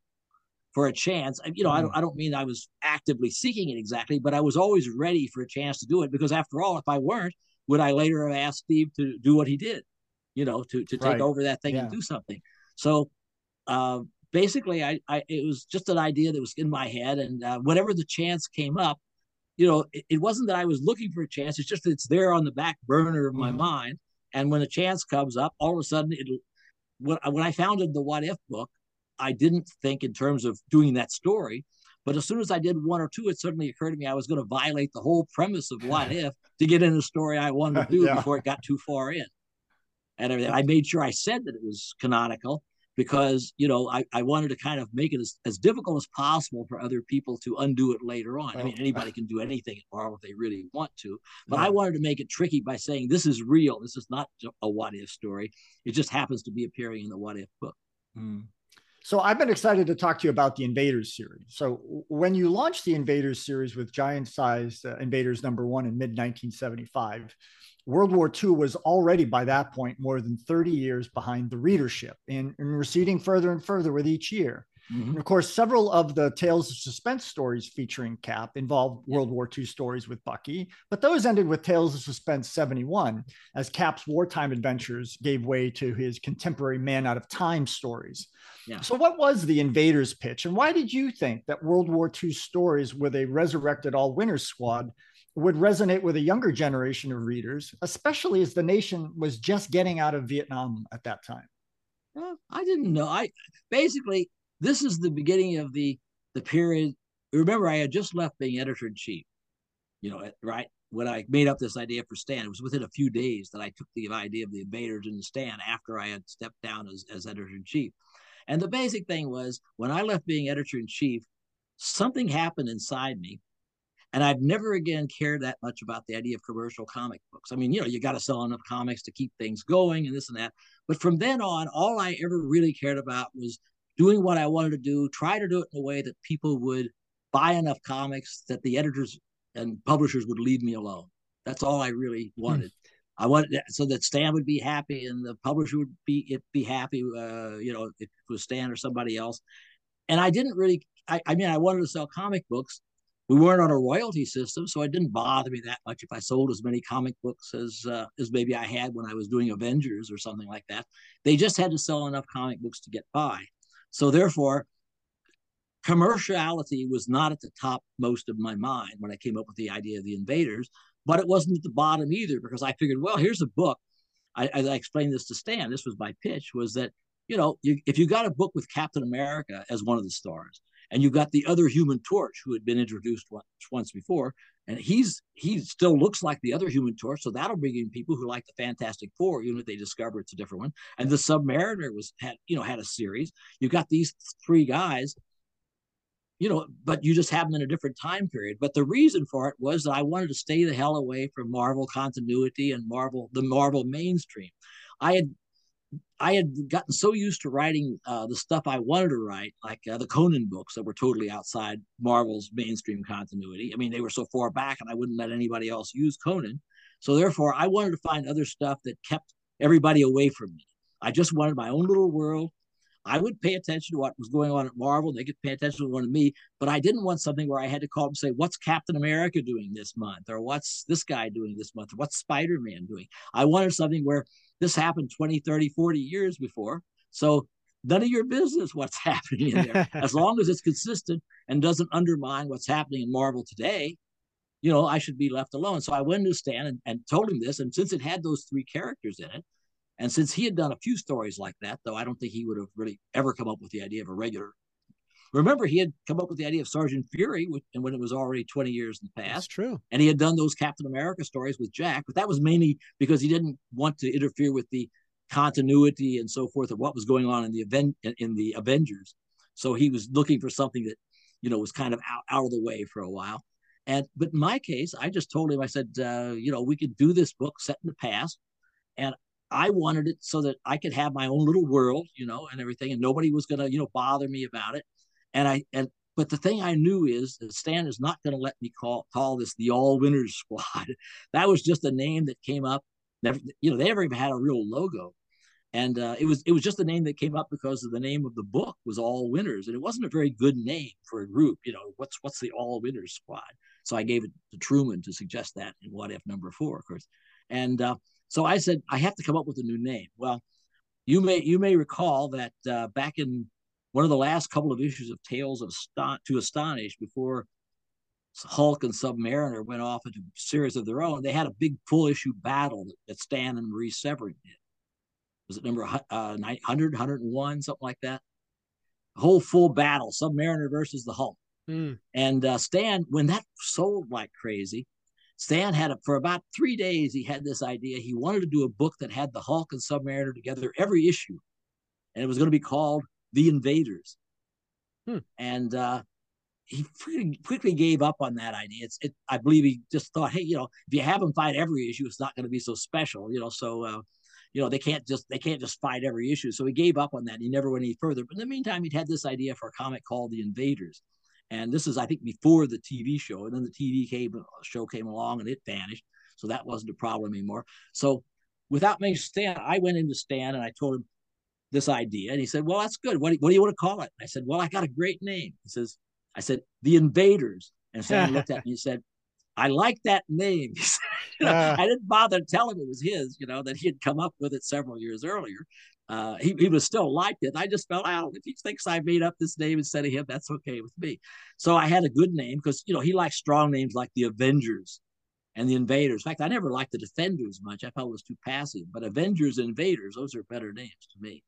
for a chance. You know, I don't I don't mean I was actively seeking it exactly, but I was always ready for a chance to do it because after all, if I weren't, would I later have asked Steve to do what he did? You know, to to take Right. over that thing Yeah. and do something. So uh, basically, I, I it was just an idea that was in my head, and uh, whenever the chance came up, you know, it, it wasn't that I was looking for a chance. It's just that it's there on the back burner of my Mhm. mind, and when a chance comes up, all of a sudden, it when when I founded the What If book, I didn't think in terms of doing that story. But as soon as I did one or two, it suddenly occurred to me I was going to violate the whole premise of What <laughs> If to get in the story I wanted to do <laughs> Yeah. before it got too far in. And everything. I made sure I said that it was canonical because you know I, I wanted to kind of make it as, as difficult as possible for other people to undo it later on. I mean, Oh. anybody can do anything at Marvel if they really want to, but Yeah. I wanted to make it tricky by saying this is real. This is not a what if story. It just happens to be appearing in the what if book. Mm. So I've been excited to talk to you about the Invaders series. So when you launched the Invaders series with giant size uh, Invaders number one in mid 1975, World War II was already by that point more than 30 years behind the readership and, and receding further and further with each year. Mm-hmm. And of course, several of the Tales of Suspense stories featuring Cap involved World War II stories with Bucky, but those ended with Tales of Suspense 71, as Cap's wartime adventures gave way to his contemporary Man Out of Time stories. Yeah. So, what was the Invaders pitch, and why did you think that World War II stories with a resurrected All Winners squad would resonate with a younger generation of readers, especially as the nation was just getting out of Vietnam at that time? Well, I didn't know. I basically this is the beginning of the the period. Remember, I had just left being editor in chief. You know, right when I made up this idea for Stan, it was within a few days that I took the idea of the invaders in Stan after I had stepped down as, as editor in chief. And the basic thing was when I left being editor in chief, something happened inside me. And I've never again cared that much about the idea of commercial comic books. I mean, you know, you got to sell enough comics to keep things going and this and that. But from then on, all I ever really cared about was doing what I wanted to do, try to do it in a way that people would buy enough comics that the editors and publishers would leave me alone. That's all I really wanted. I wanted that so that Stan would be happy and the publisher would be it be happy. Uh, you know, if it was Stan or somebody else. And I didn't really. I, I mean, I wanted to sell comic books. We weren't on a royalty system, so it didn't bother me that much if I sold as many comic books as uh, as maybe I had when I was doing Avengers or something like that. They just had to sell enough comic books to get by. So therefore, commerciality was not at the top most of my mind when I came up with the idea of the invaders, but it wasn't at the bottom either because I figured, well, here's a book. I, I explained this to Stan, this was my pitch, was that you know, you, if you got a book with Captain America as one of the stars, and you got the other Human Torch who had been introduced once, once before, and he's he still looks like the other Human Torch, so that'll bring in people who like the Fantastic Four, even if they discover it's a different one. And the Submariner was had you know had a series. You got these three guys, you know, but you just have them in a different time period. But the reason for it was that I wanted to stay the hell away from Marvel continuity and Marvel the Marvel mainstream. I had I had gotten so used to writing uh, the stuff I wanted to write, like uh, the Conan books that were totally outside Marvel's mainstream continuity. I mean, they were so far back, and I wouldn't let anybody else use Conan. So therefore, I wanted to find other stuff that kept everybody away from me. I just wanted my own little world. I would pay attention to what was going on at Marvel. They could pay attention to one of me, but I didn't want something where I had to call and say, "What's Captain America doing this month?" or "What's this guy doing this month?" or "What's Spider Man doing?" I wanted something where this happened 20, 30, 40 years before. So none of your business what's <laughs> happening in there. as <laughs> long as it's consistent and doesn't undermine what's happening in Marvel today, you know, I should be left alone. So I went to Stan and, and told him this. And since it had those three characters in it, and since he had done a few stories like that, though I don't think he would have really ever come up with the idea of a regular. Remember, he had come up with the idea of Sergeant Fury, and when it was already 20 years in the past. That's true. And he had done those Captain America stories with Jack, but that was mainly because he didn't want to interfere with the continuity and so forth of what was going on in the event in the Avengers. So he was looking for something that, you know, was kind of out, out of the way for a while. And but in my case, I just told him, I said, uh, you know, we could do this book set in the past, and I wanted it so that I could have my own little world, you know, and everything, and nobody was gonna, you know, bother me about it. And I and but the thing I knew is that Stan is not going to let me call call this the All Winners <laughs> Squad. that was just a name that came up. Never, you know, they never even had a real logo, and uh, it was it was just a name that came up because of the name of the book was All Winners, and it wasn't a very good name for a group. You know, what's what's the All Winners Squad? So I gave it to Truman to suggest that in What If number four, of course. And uh, so I said I have to come up with a new name. Well, you may you may recall that uh, back in one of the last couple of issues of Tales of Ston- to Astonish before Hulk and Submariner went off into a series of their own. They had a big full issue battle that, Stan and Marie Severin did. Was it number uh, 100, 101, something like that? A whole full battle, Submariner versus the Hulk. Mm. And uh, Stan, when that sold like crazy, Stan had it for about three days. He had this idea. He wanted to do a book that had the Hulk and Submariner together every issue, and it was going to be called the invaders. Hmm. And uh, he pretty quickly gave up on that idea. It's, it, I believe he just thought, hey, you know, if you have them fight every issue, it's not going to be so special, you know. So, uh, you know, they can't just they can't just fight every issue. So he gave up on that. He never went any further. But in the meantime, he'd had this idea for a comic called The Invaders, and this is I think before the TV show. And then the TV came, show came along, and it vanished. So that wasn't a problem anymore. So without making Stan, I went into Stan and I told him, this idea. And he said, Well, that's good. What do, what do you want to call it? I said, Well, I got a great name. He says, I said, The Invaders. And Stan looked at me and he said, <laughs> I like that name. <laughs> You know, uh, I didn't bother to tell him it was his, you know, that he had come up with it several years earlier. Uh, he, he was still liked it. I just felt out if he thinks I made up this name instead of him, that's okay with me. So I had a good name because, you know, he likes strong names like the Avengers and the Invaders. In fact, I never liked the Defenders much. I felt it was too passive, but Avengers and Invaders, those are better names to me.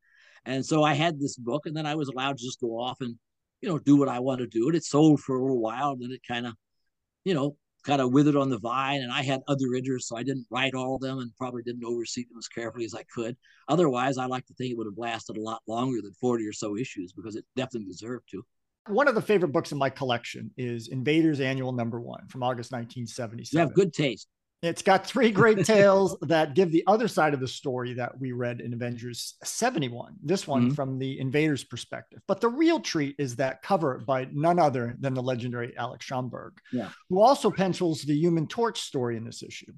And so I had this book, and then I was allowed to just go off and, you know, do what I want to do. And it sold for a little while, and then it kind of, you know, kind of withered on the vine. And I had other interests, so I didn't write all of them and probably didn't oversee them as carefully as I could. Otherwise, I like to think it would have lasted a lot longer than 40 or so issues because it definitely deserved to. One of the favorite books in my collection is Invaders Annual Number One from August 1977. You have good taste. It's got three great tales that give the other side of the story that we read in Avengers 71. This one mm-hmm. from the invaders' perspective. But the real treat is that cover by none other than the legendary Alex Schomburg, yeah. who also pencils the Human Torch story in this issue.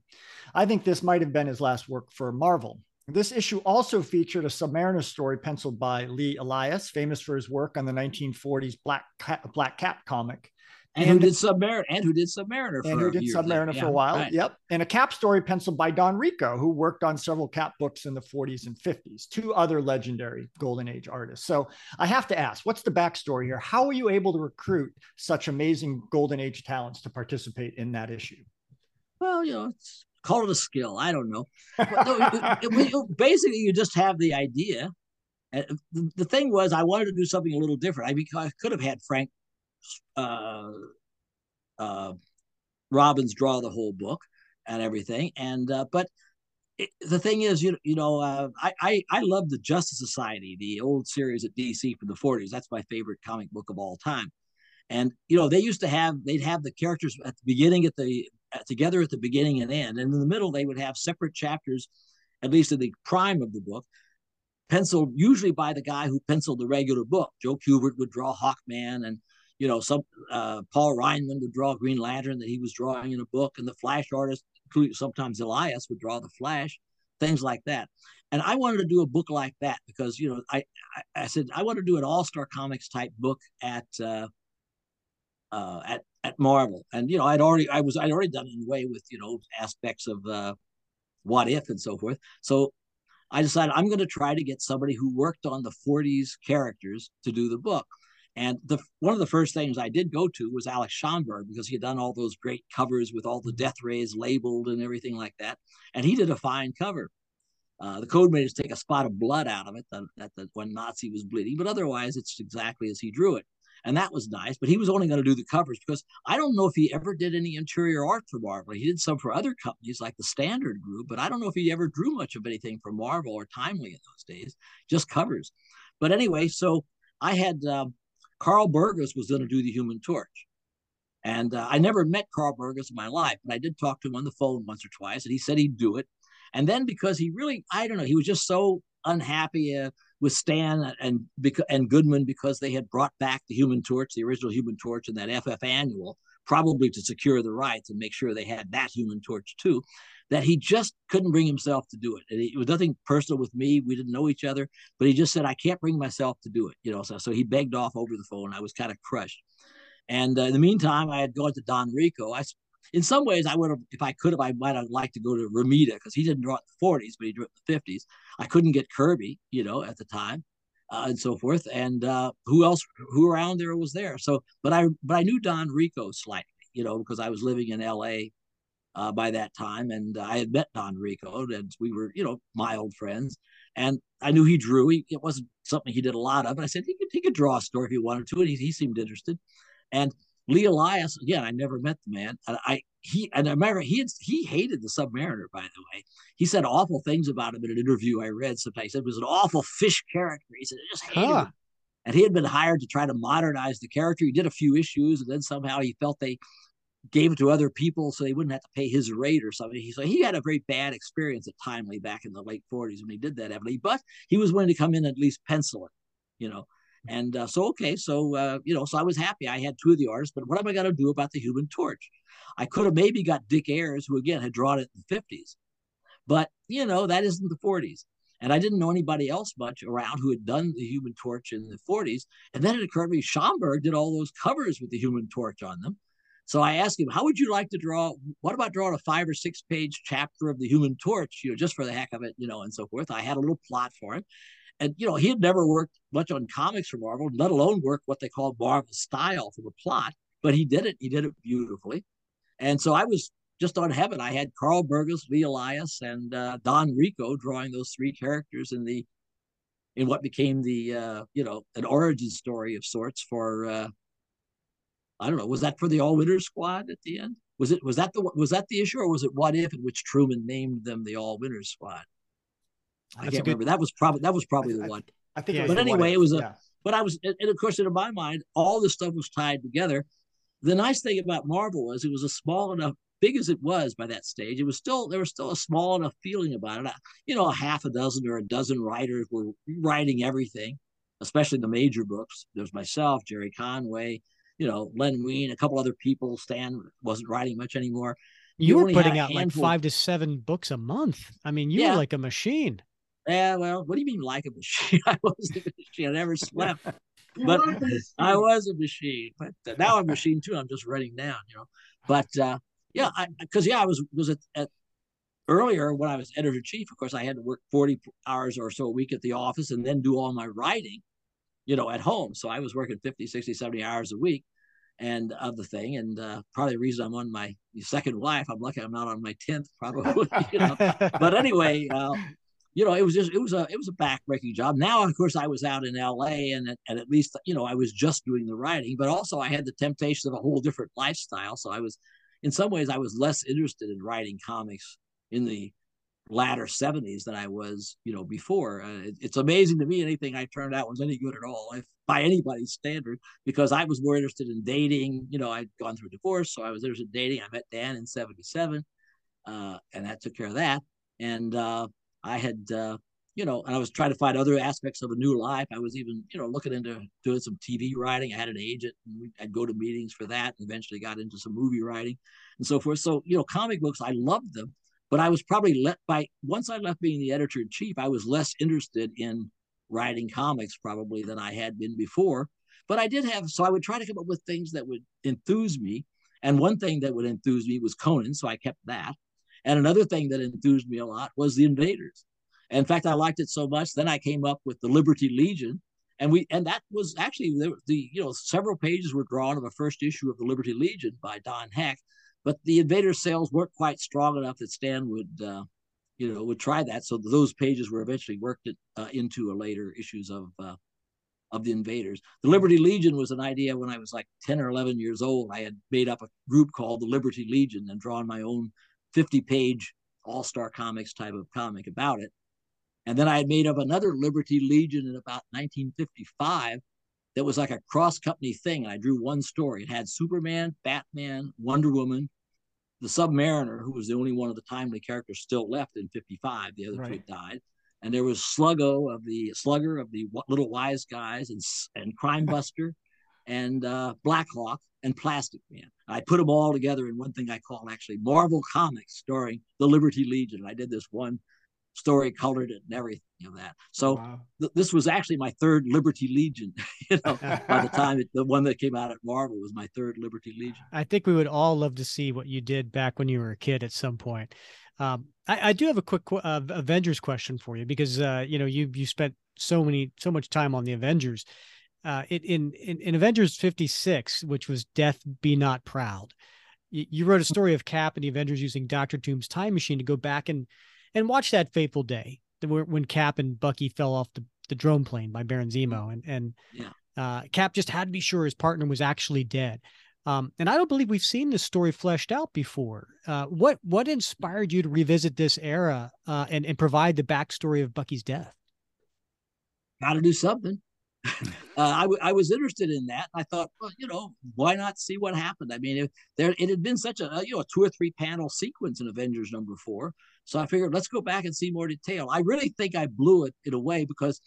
I think this might have been his last work for Marvel. This issue also featured a Submariner story penciled by Lee Elias, famous for his work on the 1940s Black Cat, Black Cat comic and, and who did Submariner and who did Submariner and who did Submariner for a while. Right. Yep. And a cap story penciled by Don Rico, who worked on several cap books in the 40s and 50s, two other legendary Golden Age artists. So I have to ask, what's the backstory here? How were you able to recruit such amazing Golden Age talents to participate in that issue? Well, you know, call it a skill. I don't know. no, it, it, it, basically, you just have the idea And the, the thing was, I wanted to do something a little different. I because I could have had Frank uh, uh, Robbins draw the whole book and everything, and uh, but it, the thing is, you you know, uh, I, I I love the Justice Society, the old series at DC from the '40s. That's my favorite comic book of all time. And you know, they used to have they'd have the characters at the beginning, at the at, together at the beginning and end, and in the middle they would have separate chapters, at least in the prime of the book, penciled usually by the guy who penciled the regular book. Joe Kubert would draw Hawkman, and you know, some uh, Paul Reinman would draw Green Lantern that he was drawing in a book, and the Flash artist, including sometimes Elias, would draw the Flash, things like that. And I wanted to do a book like that because you know I I, I said I want to do an All Star Comics type book at uh, uh, at at Marvel, and you know I'd already I was I'd already done it in a way with you know aspects of uh, what if and so forth. So I decided I'm going to try to get somebody who worked on the 40s characters to do the book. And the one of the first things I did go to was Alex Schomburg because he had done all those great covers with all the death rays labeled and everything like that. And he did a fine cover. Uh, the code made us take a spot of blood out of it that, that when Nazi was bleeding, but otherwise it's exactly as he drew it and that was nice. But he was only going to do the covers because I don't know if he ever did any interior art for Marvel. He did some for other companies like the Standard Group, but I don't know if he ever drew much of anything for Marvel or Timely in those days, just covers. But anyway, so I had um, Carl Burgos was going to do the Human Torch. And uh, I never met Carl Burgos in my life, but I did talk to him on the phone once or twice, and he said he'd do it. And then because he really, I don't know, he was just so unhappy. Uh, with Stan and and Goodman because they had brought back the Human Torch, the original Human Torch, in that FF annual, probably to secure the rights and make sure they had that Human Torch too. That he just couldn't bring himself to do it. And it was nothing personal with me. We didn't know each other, but he just said, "I can't bring myself to do it." You know, so so he begged off over the phone. I was kind of crushed. And uh, in the meantime, I had gone to Don Rico. I in some ways, I would have, if I could have, I might have liked to go to Romita because he didn't draw it in the 40s, but he drew it in the 50s. I couldn't get Kirby, you know, at the time. Uh, and so forth. And uh, who else? Who around there was there? So, but I, but I knew Don Rico slightly, you know, because I was living in L.A. Uh, by that time, and I had met Don Rico, and we were, you know, my old friends. And I knew he drew. He, it wasn't something he did a lot of, but I said he could, he could draw a story if he wanted to, and he, he seemed interested. And Lee Elias, again, I never met the man. And I he and I remember he had, he hated the Submariner, by the way. He said awful things about him in an interview I read. Sometimes he said it was an awful fish character. He said I just hated huh. him. And he had been hired to try to modernize the character. He did a few issues, and then somehow he felt they gave it to other people so they wouldn't have to pay his rate or something. He so he had a very bad experience at Timely back in the late 40s when he did that heavily, but he was willing to come in and at least pencil it, you know. And uh, so, okay, so, uh, you know, so I was happy. I had two of the artists, but what am I going to do about the human torch? I could have maybe got Dick Ayers, who again had drawn it in the 50s, but, you know, that isn't the 40s. And I didn't know anybody else much around who had done the Human Torch in the 40s. And then it occurred to me, Schomburg did all those covers with the Human Torch on them. So I asked him, how would you like to draw? What about drawing a five or six page chapter of the Human Torch, you know, just for the heck of it, you know, and so forth. I had a little plot for him and you know he had never worked much on comics for Marvel, let alone work what they called Marvel style for the plot. But he did it. He did it beautifully, and so I was just on heaven. I had Carl Burgos, Lee Elias, and uh, Don Rico drawing those three characters in the in what became the uh, you know an origin story of sorts for uh, I don't know was that for the All Winners Squad at the end? Was it was that the was that the issue or was it What If in which Truman named them the All Winners Squad? I can't good, remember. That was probably that was probably the I, one. I think. but anyway, it was a. Yeah. But I was, and of course, in my mind, all this stuff was tied together. The nice thing about Marvel was it was a small enough, big as it was by that stage. It was still there was still a small enough feeling about it. You know, a half a dozen or a dozen writers were writing everything, especially the major books. There was myself, Gerry Conway, you know, Len Wein, a couple other people. Stan wasn't writing much anymore. You, you were putting out like five to seven books a month. I mean, you yeah. were like a machine. Yeah, well, what do you mean like a machine? <laughs> I was a machine. I never slept, <laughs> but I was a machine. But now I'm a machine too. I'm just running down, you know. But uh, yeah, because yeah, I was was at, at earlier when I was editor chief. Of course, I had to work 40 hours or so a week at the office and then do all my writing, you know, at home. So I was working 50, 60, 70 hours a week and of the thing. And uh, probably the reason I'm on my second wife, I'm lucky I'm not on my 10th, probably, <laughs> you know. but anyway, uh, you know, it was just it was a it was a backbreaking job. Now, of course, I was out in L.A. and and at least you know I was just doing the writing, but also I had the temptation of a whole different lifestyle. So I was, in some ways, I was less interested in writing comics in the latter 70s than I was, you know, before. Uh, it, it's amazing to me anything I turned out was any good at all, if by anybody's standard, because I was more interested in dating. You know, I'd gone through divorce, so I was interested in dating. I met Dann in 77, uh, and that took care of that. And uh, I had, uh, you know, and I was trying to find other aspects of a new life. I was even, you know, looking into doing some TV writing. I had an agent, and I'd go to meetings for that. And eventually, got into some movie writing and so forth. So, you know, comic books, I loved them, but I was probably let by once I left being the editor in chief, I was less interested in writing comics probably than I had been before. But I did have, so I would try to come up with things that would enthuse me. And one thing that would enthuse me was Conan, so I kept that. And another thing that enthused me a lot was the Invaders. In fact, I liked it so much. Then I came up with the Liberty Legion, and we and that was actually the, the you know several pages were drawn of a first issue of the Liberty Legion by Don Heck, but the Invaders sales weren't quite strong enough that Stan would uh, you know would try that. So those pages were eventually worked it, uh, into a later issues of uh, of the Invaders. The Liberty Legion was an idea when I was like ten or eleven years old. I had made up a group called the Liberty Legion and drawn my own 50 page all star comics type of comic about it. And then I had made up another Liberty Legion in about 1955 that was like a cross company thing. And I drew one story. It had Superman, Batman, Wonder Woman, the Submariner, who was the only one of the timely characters still left in 55. The other right. two had died. And there was Sluggo of the Slugger of the Little Wise Guys and, and Crime Buster <laughs> and uh, Blackhawk and Plastic Man. I put them all together in one thing I call actually Marvel Comics, starring the Liberty Legion. I did this one story, colored it, and everything of that. So wow. th- this was actually my third Liberty Legion. <laughs> you know, by the <laughs> time it, the one that came out at Marvel was my third Liberty Legion. I think we would all love to see what you did back when you were a kid at some point. Um, I, I, do have a quick uh, Avengers question for you because uh, you know you you spent so many so much time on the Avengers uh, it, in, in, in Avengers 56, which was Death Be Not Proud, you, you, wrote a story of Cap and the Avengers using Doctor Doom's time machine to go back and and watch that fateful day when Cap and Bucky fell off the, the drone plane by Baron Zemo, and and yeah. uh, Cap just had to be sure his partner was actually dead. Um, and I don't believe we've seen this story fleshed out before. Uh, what what inspired you to revisit this era uh, and and provide the backstory of Bucky's death? Got to do something. <laughs> uh, I, w- I was interested in that. I thought, well, you know, why not see what happened? I mean, it, there it had been such a you know a two or three panel sequence in Avengers number four, so I figured let's go back and see more detail. I really think I blew it in a way because,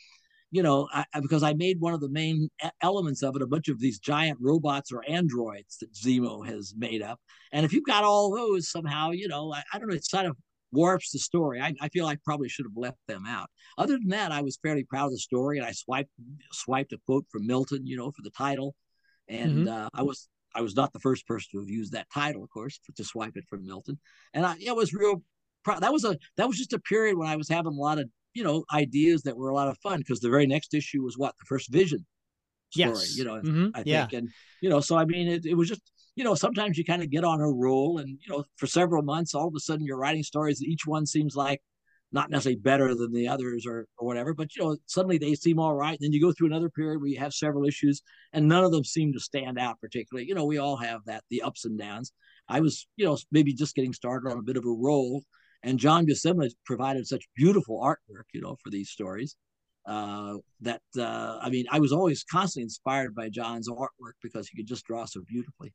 you know, I, because I made one of the main elements of it a bunch of these giant robots or androids that Zemo has made up, and if you've got all those somehow, you know, I, I don't know, it's kind of warps the story. I, I feel I probably should have left them out. Other than that, I was fairly proud of the story, and I swiped swiped a quote from Milton, you know, for the title, and mm-hmm. uh, I was I was not the first person to have used that title, of course, to swipe it from Milton, and I it was real. Proud. That was a that was just a period when I was having a lot of you know ideas that were a lot of fun because the very next issue was what the first Vision story, yes. you know, mm-hmm. I think, yeah. and you know, so I mean, it, it was just you know, sometimes you kind of get on a roll and, you know, for several months, all of a sudden you're writing stories. that Each one seems like not necessarily better than the others or, or whatever, but, you know, suddenly they seem all right. And then you go through another period where you have several issues and none of them seem to stand out particularly. You know, we all have that, the ups and downs. I was, you know, maybe just getting started on a bit of a roll. And John Buscema provided such beautiful artwork, you know, for these stories uh, that uh, I mean, I was always constantly inspired by John's artwork because he could just draw so beautifully.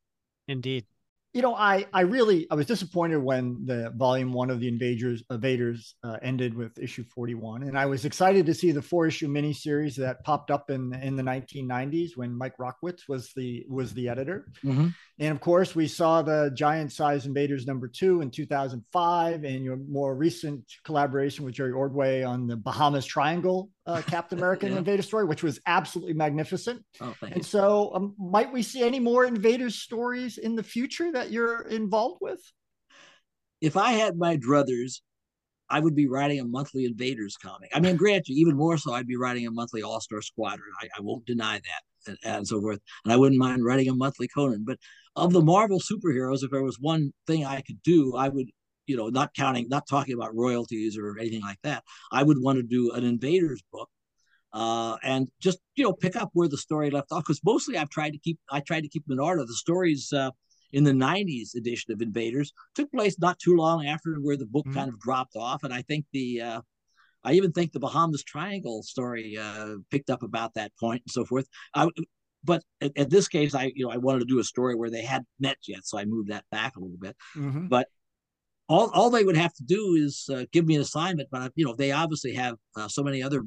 Indeed. You know, I I really I was disappointed when the volume one of the Invaders Invaders uh, ended with issue forty one, and I was excited to see the four issue miniseries that popped up in in the nineteen nineties when Mike Rockwitz was the was the editor. Mm-hmm. And of course, we saw the giant size Invaders number two in 2005, and your more recent collaboration with Jerry Ordway on the Bahamas Triangle uh, Captain <laughs> America yeah. Invader story, which was absolutely magnificent. Oh, and so, um, might we see any more Invaders stories in the future that you're involved with? If I had my druthers, I would be writing a monthly Invaders comic. I mean, grant you, even more so, I'd be writing a monthly All Star Squadron. I, I won't deny that, and, and so forth. And I wouldn't mind writing a monthly Conan. But of the Marvel superheroes, if there was one thing I could do, I would you know, not counting, not talking about royalties or anything like that. I would want to do an invaders book uh, and just you know pick up where the story left off because mostly I've tried to keep I tried to keep them in order. The stories uh, in the '90s edition of Invaders took place not too long after where the book mm-hmm. kind of dropped off, and I think the uh, I even think the Bahamas Triangle story uh, picked up about that point and so forth. I, but at this case, I you know I wanted to do a story where they hadn't met yet, so I moved that back a little bit. Mm-hmm. But all, all they would have to do is uh, give me an assignment. But you know they obviously have uh, so many other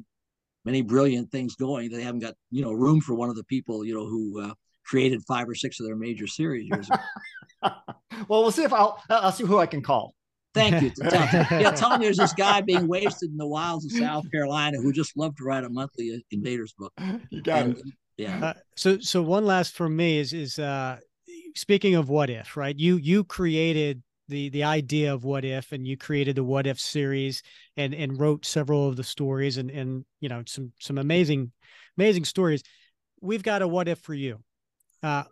many brilliant things going. They haven't got you know room for one of the people you know who uh, created five or six of their major series years ago. <laughs> well, we'll see if I'll I'll see who I can call. Thank you. <laughs> Tell, yeah, tell me there's this guy being wasted in the wilds of South Carolina who just loved to write a monthly uh, Invaders book. You got and, it. Yeah. Uh, so so one last for me is is uh speaking of what if, right? You you created the the idea of what if and you created the what if series and and wrote several of the stories and and you know some some amazing amazing stories. We've got a what if for you. Uh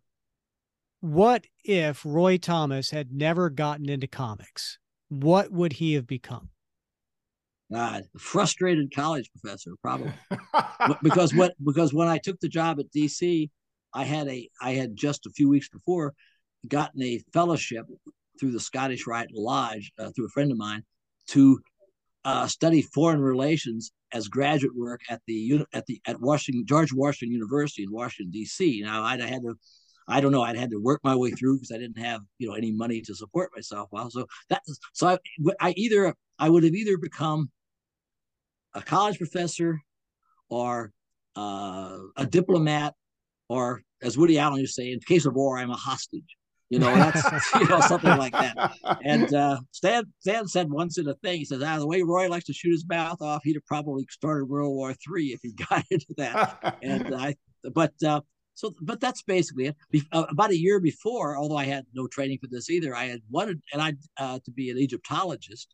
what if roy thomas had never gotten into comics? What would he have become? Uh, frustrated college professor probably. <laughs> Because what because when i took the job at dc i had a i had just a few weeks before gotten a fellowship through the Scottish Rite Lodge uh, through a friend of mine to uh, study foreign relations as graduate work at the at the at Washington George Washington University in Washington D.C. Now I'd had to, I don't know, I'd had to work my way through because I didn't have you know any money to support myself. Well, so that so I, I either I would have either become a college professor or uh, a diplomat or as Woody Allen used to say, in case of war, I'm a hostage. You know, that's <laughs> you know something like that. And uh, Stan Stan said once in a thing, he says, "Ah, the way Roy likes to shoot his mouth off, he'd have probably started World War Three if he <laughs> got into that." and <laughs> I, but uh, so, but that's basically it. Be- uh, about a year before, although I had no training for this either, I had wanted and I uh, to be an Egyptologist,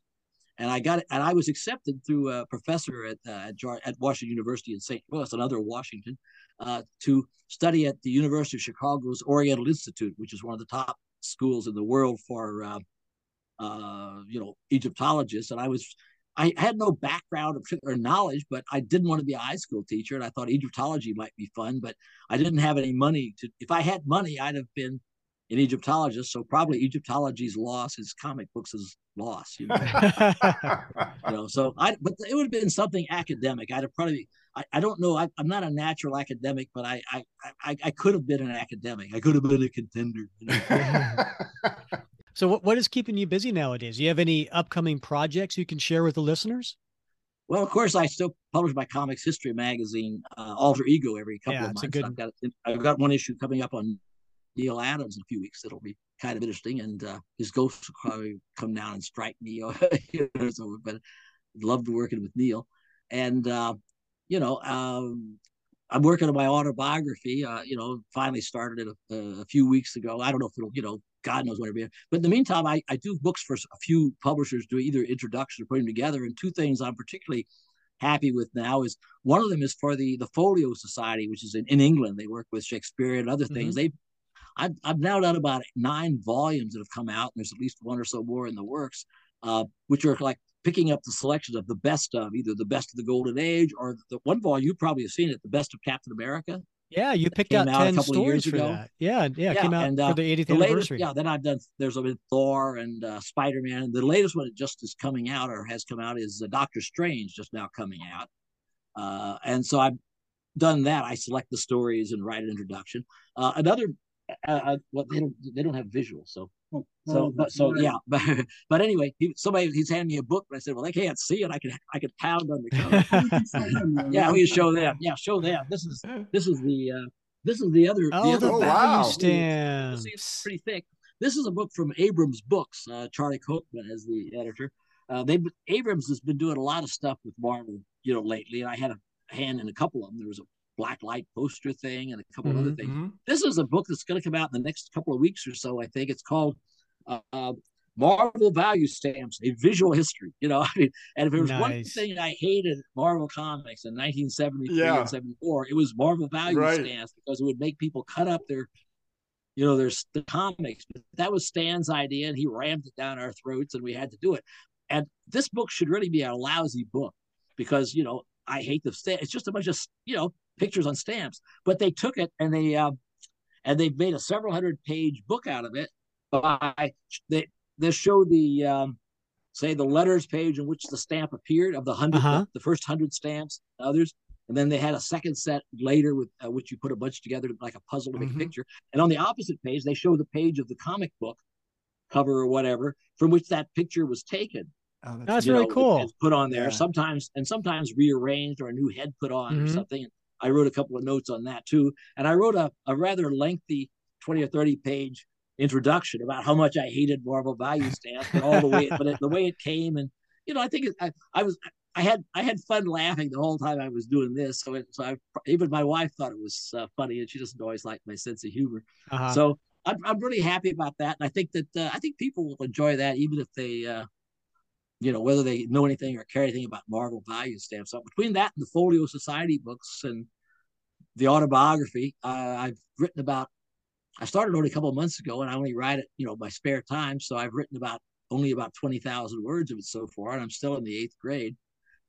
and I got it, and I was accepted through a professor at uh, at, Washington University in St. Louis, another Washington, uh, to study at the University of Chicago's Oriental Institute, which is one of the top schools in the world for uh, uh, you know Egyptologists. And I was I had no background or particular knowledge, but I didn't want to be a high school teacher, and I thought Egyptology might be fun, but I didn't have any money to. If I had money, I'd have been an Egyptologist. So probably Egyptology's loss is comic books' loss. You know, <laughs> you know so I. But it would have been something academic. I'd have probably I, I don't know. I, am not a natural academic, but I, I, I, I could have been an academic. I could have been a contender. <laughs> You know? so, what, what is keeping you busy nowadays? Do you have any upcoming projects you can share with the listeners? Well, of course, I still publish my comics history magazine, uh, Alter Ego, every couple yeah, of months. Good... I've got I've got one issue coming up on Neal Adams in a few weeks. That'll be kind of interesting, and uh, his ghost will probably come down and strike me. you know, so, but loved working with Neal, and uh, you know, um, I'm working on my autobiography. Uh, you know, finally started it a, a, few weeks ago. I don't know if it'll, you know, God knows when it'll be. But in the meantime, I, I do books for a few publishers, do either introduction or putting them together. And two things I'm particularly happy with now is one of them is for the the Folio Society, which is in, in England. They work with Shakespeare and other things. Mm-hmm. They I've, I've now done about nine volumes that have come out, and there's at least one or so more in the works, uh, which are like picking up the selection of the best of either the best of the golden age or the one volume you probably have seen it, the best of Captain America. Yeah, you picked out, out ten stories for ago. that. Yeah, yeah, yeah, came out and, uh, for the 80th the anniversary. Latest, yeah, then I've done. There's been Thor and uh, Spider Man. The latest one that just is coming out or has come out is uh, Doctor Strange, just now coming out. Uh, and so I've done that. I select the stories and write an introduction. Uh, another, uh, uh well, they don't they don't have visuals, so Oh, so, but, so yeah, <laughs> but, but anyway, he, somebody he's handing me a book, but I said, well, they can't see it. I could I could pound on the cover. <laughs> yeah, we show them. Yeah, show them. This is this is the uh, this is the other. Oh, the other the value stamps. See, it's pretty thick. This is a book from Abrams Books. Uh, Charlie Kochman is the editor. Uh, they Abrams has been doing a lot of stuff with Marvel, you know, lately, and I had a hand in a couple of them. There was a black light poster thing and a couple mm-hmm, of other things. Mm-hmm. This is a book that's going to come out in the next couple of weeks or so. I think it's called uh, uh, Marvel Value Stamps: A Visual History. You know, <laughs> I mean, and if there was nice. one thing I hated Marvel Comics in 1973 yeah. and 74, it was Marvel Value right. Stamps because it would make people cut up their you know, there's the comics. But that was Stan's idea, and he rammed it down our throats, and we had to do it. And this book should really be a lousy book because you know I hate the stamp. It's just a bunch of you know pictures on stamps. But they took it and they uh, and they've made a several hundred page book out of it. By they they show the um, say the letters page in which the stamp appeared of the 100 uh-huh. the first hundred stamps, others, and then they had a second set later with uh, which you put a bunch together like a puzzle to make mm-hmm. a picture. And on the opposite page, they show the page of the comic book cover or whatever from which that picture was taken. Oh, that's, that's really know, cool. Put on there yeah. sometimes, and sometimes rearranged or a new head put on mm-hmm. or something. I wrote a couple of notes on that too, and I wrote a, a rather lengthy twenty or thirty page introduction about how much I hated Marvel value stamps, but all the way, but it, the way it came, and you know, I think it, I, I was I had I had fun laughing the whole time I was doing this. So, it, so I, even my wife thought it was uh, funny, and she doesn't always like my sense of humor. Uh-huh. So I'm I'm really happy about that, and I think that uh, I think people will enjoy that, even if they, uh, you know, whether they know anything or care anything about Marvel value stamps. So between that and the Folio Society books and the autobiography, uh, I've written about I started only a couple months ago, and I only write it, you know, my spare time. So I've written about only about twenty thousand words of it so far, and I'm still in the eighth grade.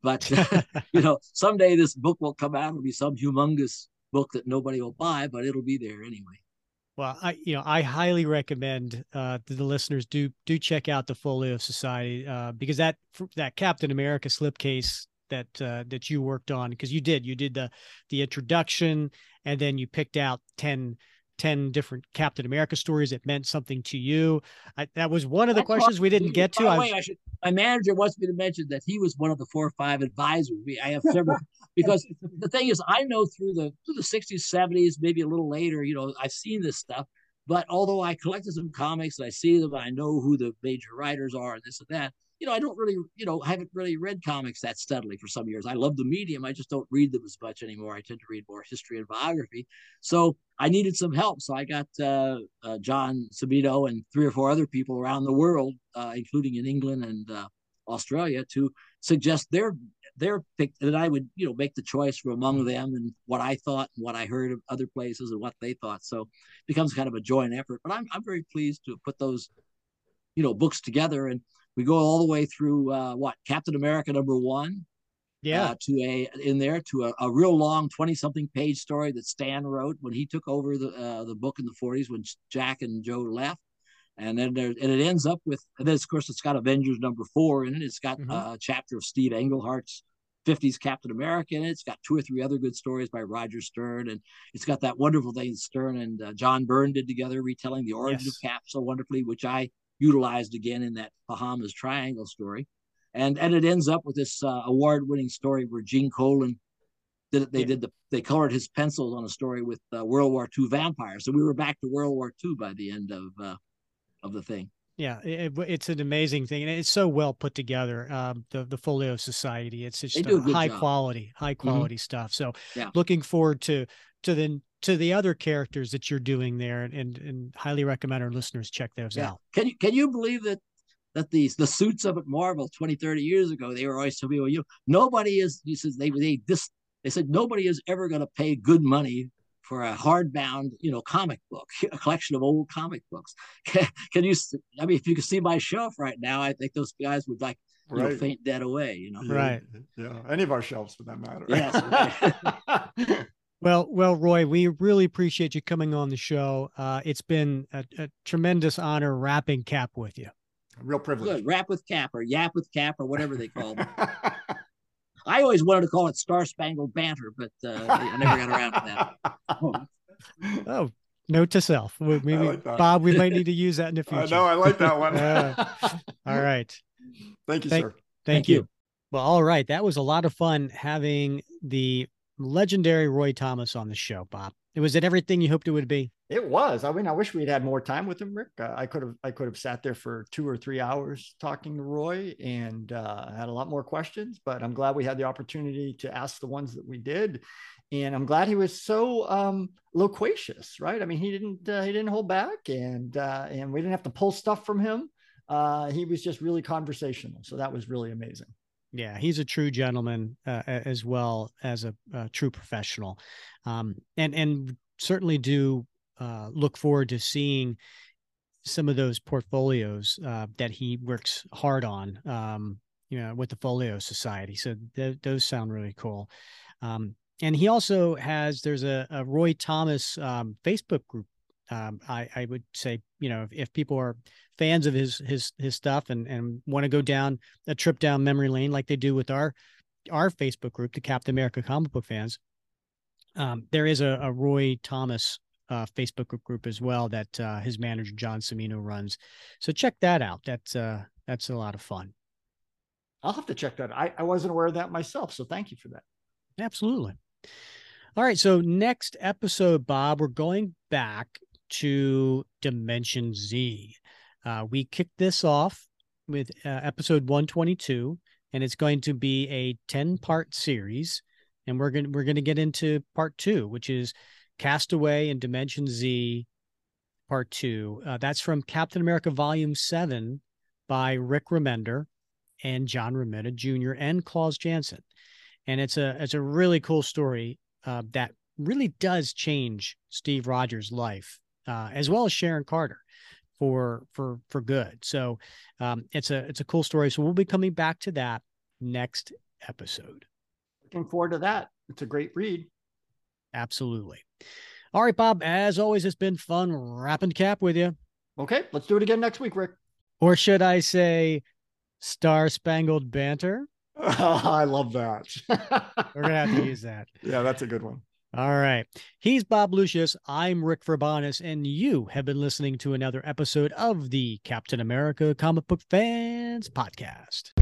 But <laughs> you know, someday this book will come out. It'll be some humongous book that nobody will buy, but it'll be there anyway. Well, I you know I highly recommend uh, the listeners do do check out the Folio Society uh, because that that Captain America slipcase that uh, that you worked on because you did you did the the introduction and then you picked out 10 10 different Captain America stories that meant something to you. I, that was one of the questions we didn't get to. Way, I should, my manager wants me to mention that he was one of the four or five advisors. We, I have several <laughs> because the thing is, I know through the through the 60s, 70s, maybe a little later, you know, I've seen this stuff. But although I collected some comics and I see them, I know who the major writers are and this and that you know, I don't really, you know, I haven't really read comics that steadily for some years. I love the medium. I just don't read them as much anymore. I tend to read more history and biography. So I needed some help. So I got uh, uh, John Cimino and three or four other people around the world, uh, including in England and uh, Australia, to suggest their their pick that I would, you know, make the choice from among them and what I thought and what I heard of other places and what they thought. So it becomes kind of a joint effort. But I'm I'm very pleased to put those, you know, books together and we go all the way through uh, what Captain America number one, yeah, uh, to a in there to a, a real long twenty something page story that Stan wrote when he took over the uh, the book in the forties when Jack and Joe left, and then there and it ends up with and then of course it's got Avengers number four in it. It's got mm-hmm. a chapter of Steve Englehart's 50s Captain America in it. It's got two or three other good stories by Roger Stern, and it's got that wonderful thing Stern and uh, John Byrne did together, retelling the origin yes. of Cap so wonderfully, which I utilized again in that Bahamas Triangle story. And and it ends up with this uh, award-winning story where Gene Colan did they yeah. did the they colored his pencils on a story with uh, World War II vampires. So we were back to World War II by the end of uh, of the thing. Yeah, it, it's an amazing thing, and it's so well put together. Um, the the Folio Society, it's just high job. quality, high mm-hmm. quality mm-hmm. stuff. So, yeah. looking forward to to the to the other characters that you're doing there and and, and highly recommend our listeners check those yeah. out. Can you can you believe that that these the suits up at Marvel 20, 30 years ago, they were always telling me, well, you know, nobody is he says they they this they said nobody is ever gonna pay good money for a hardbound, you know, comic book, <laughs> a collection of old comic books. <laughs> Can, can you? I mean, if you can see my shelf right now, I think those guys would like you right. know, faint dead away. You know, right? Yeah, any of our shelves for that matter. Yes. <laughs> Well, well, Roy, we really appreciate you coming on the show. Uh, it's been a, a, tremendous honor wrapping Cap with you. real privilege. Good. Rap with Cap or Yap with Cap or whatever they call it. <laughs> I always wanted to call it Star Spangled Banter, but uh, I never got around to that. <laughs> oh, note to self. Maybe, like Bob, we might need to use that in the <laughs> future. I know. I like that one. uh, all right. Thank you, thank, sir. Thank, thank you. you. Well, all right. That was a lot of fun having the legendary Roy Thomas on the show, Bob. It was it everything you hoped it would be? It was. I mean, I wish we'd had more time with him, Rick. Uh, I could have I could have sat there for two or three hours talking to Roy and uh, had a lot more questions. But I'm glad we had the opportunity to ask the ones that we did, and I'm glad he was so um, loquacious. Right? I mean, he didn't uh, he didn't hold back, and uh, and we didn't have to pull stuff from him. Uh, he was just really conversational, so that was really amazing. Yeah, he's a true gentleman uh, as well as a, a true professional, um, and and certainly do uh, look forward to seeing some of those portfolios uh, that he works hard on, um, you know, with the Folio Society. So th- those sound really cool. Um, and he also has there's a, a Roy Thomas um, Facebook group. Um, I, I would say you know if, if people are fans of his his his stuff and and want to go down a trip down memory lane like they do with our our Facebook group, the Captain America comic book fans, um, there is a, a Roy Thomas uh, Facebook group as well that uh, his manager John Cimino runs. So check that out. That's uh, that's a lot of fun. I'll have to check that. I, I wasn't aware of that myself, so thank you for that. Absolutely. All right. So next episode, Bob, we're going back to Dimension Z. Uh, we kicked this off with uh, episode 122, and it's going to be a 10 part series. And we're going we're going to get into part two, which is Castaway and Dimension Z, part two. Uh, that's from Captain America Volume Seven by Rick Remender and John Romita Jr. and Klaus Janson, and it's a it's a really cool story uh, that really does change Steve Rogers' life uh, as well as Sharon Carter for for for good. So um, it's a it's a cool story. So we'll be coming back to that next episode. Looking forward to that. It's a great read. Absolutely. All right, Bob. As always, it's been fun wrapping cap with you. Okay, let's do it again next week, Rick. Or should I say, Star Spangled Banter? Oh, <laughs> I love that. <laughs> We're gonna have to use that. Yeah, that's a good one. All right. He's Bob Lucius. I'm Rick Verbanis, and you have been listening to another episode of the Captain America Comic Book Fans Podcast.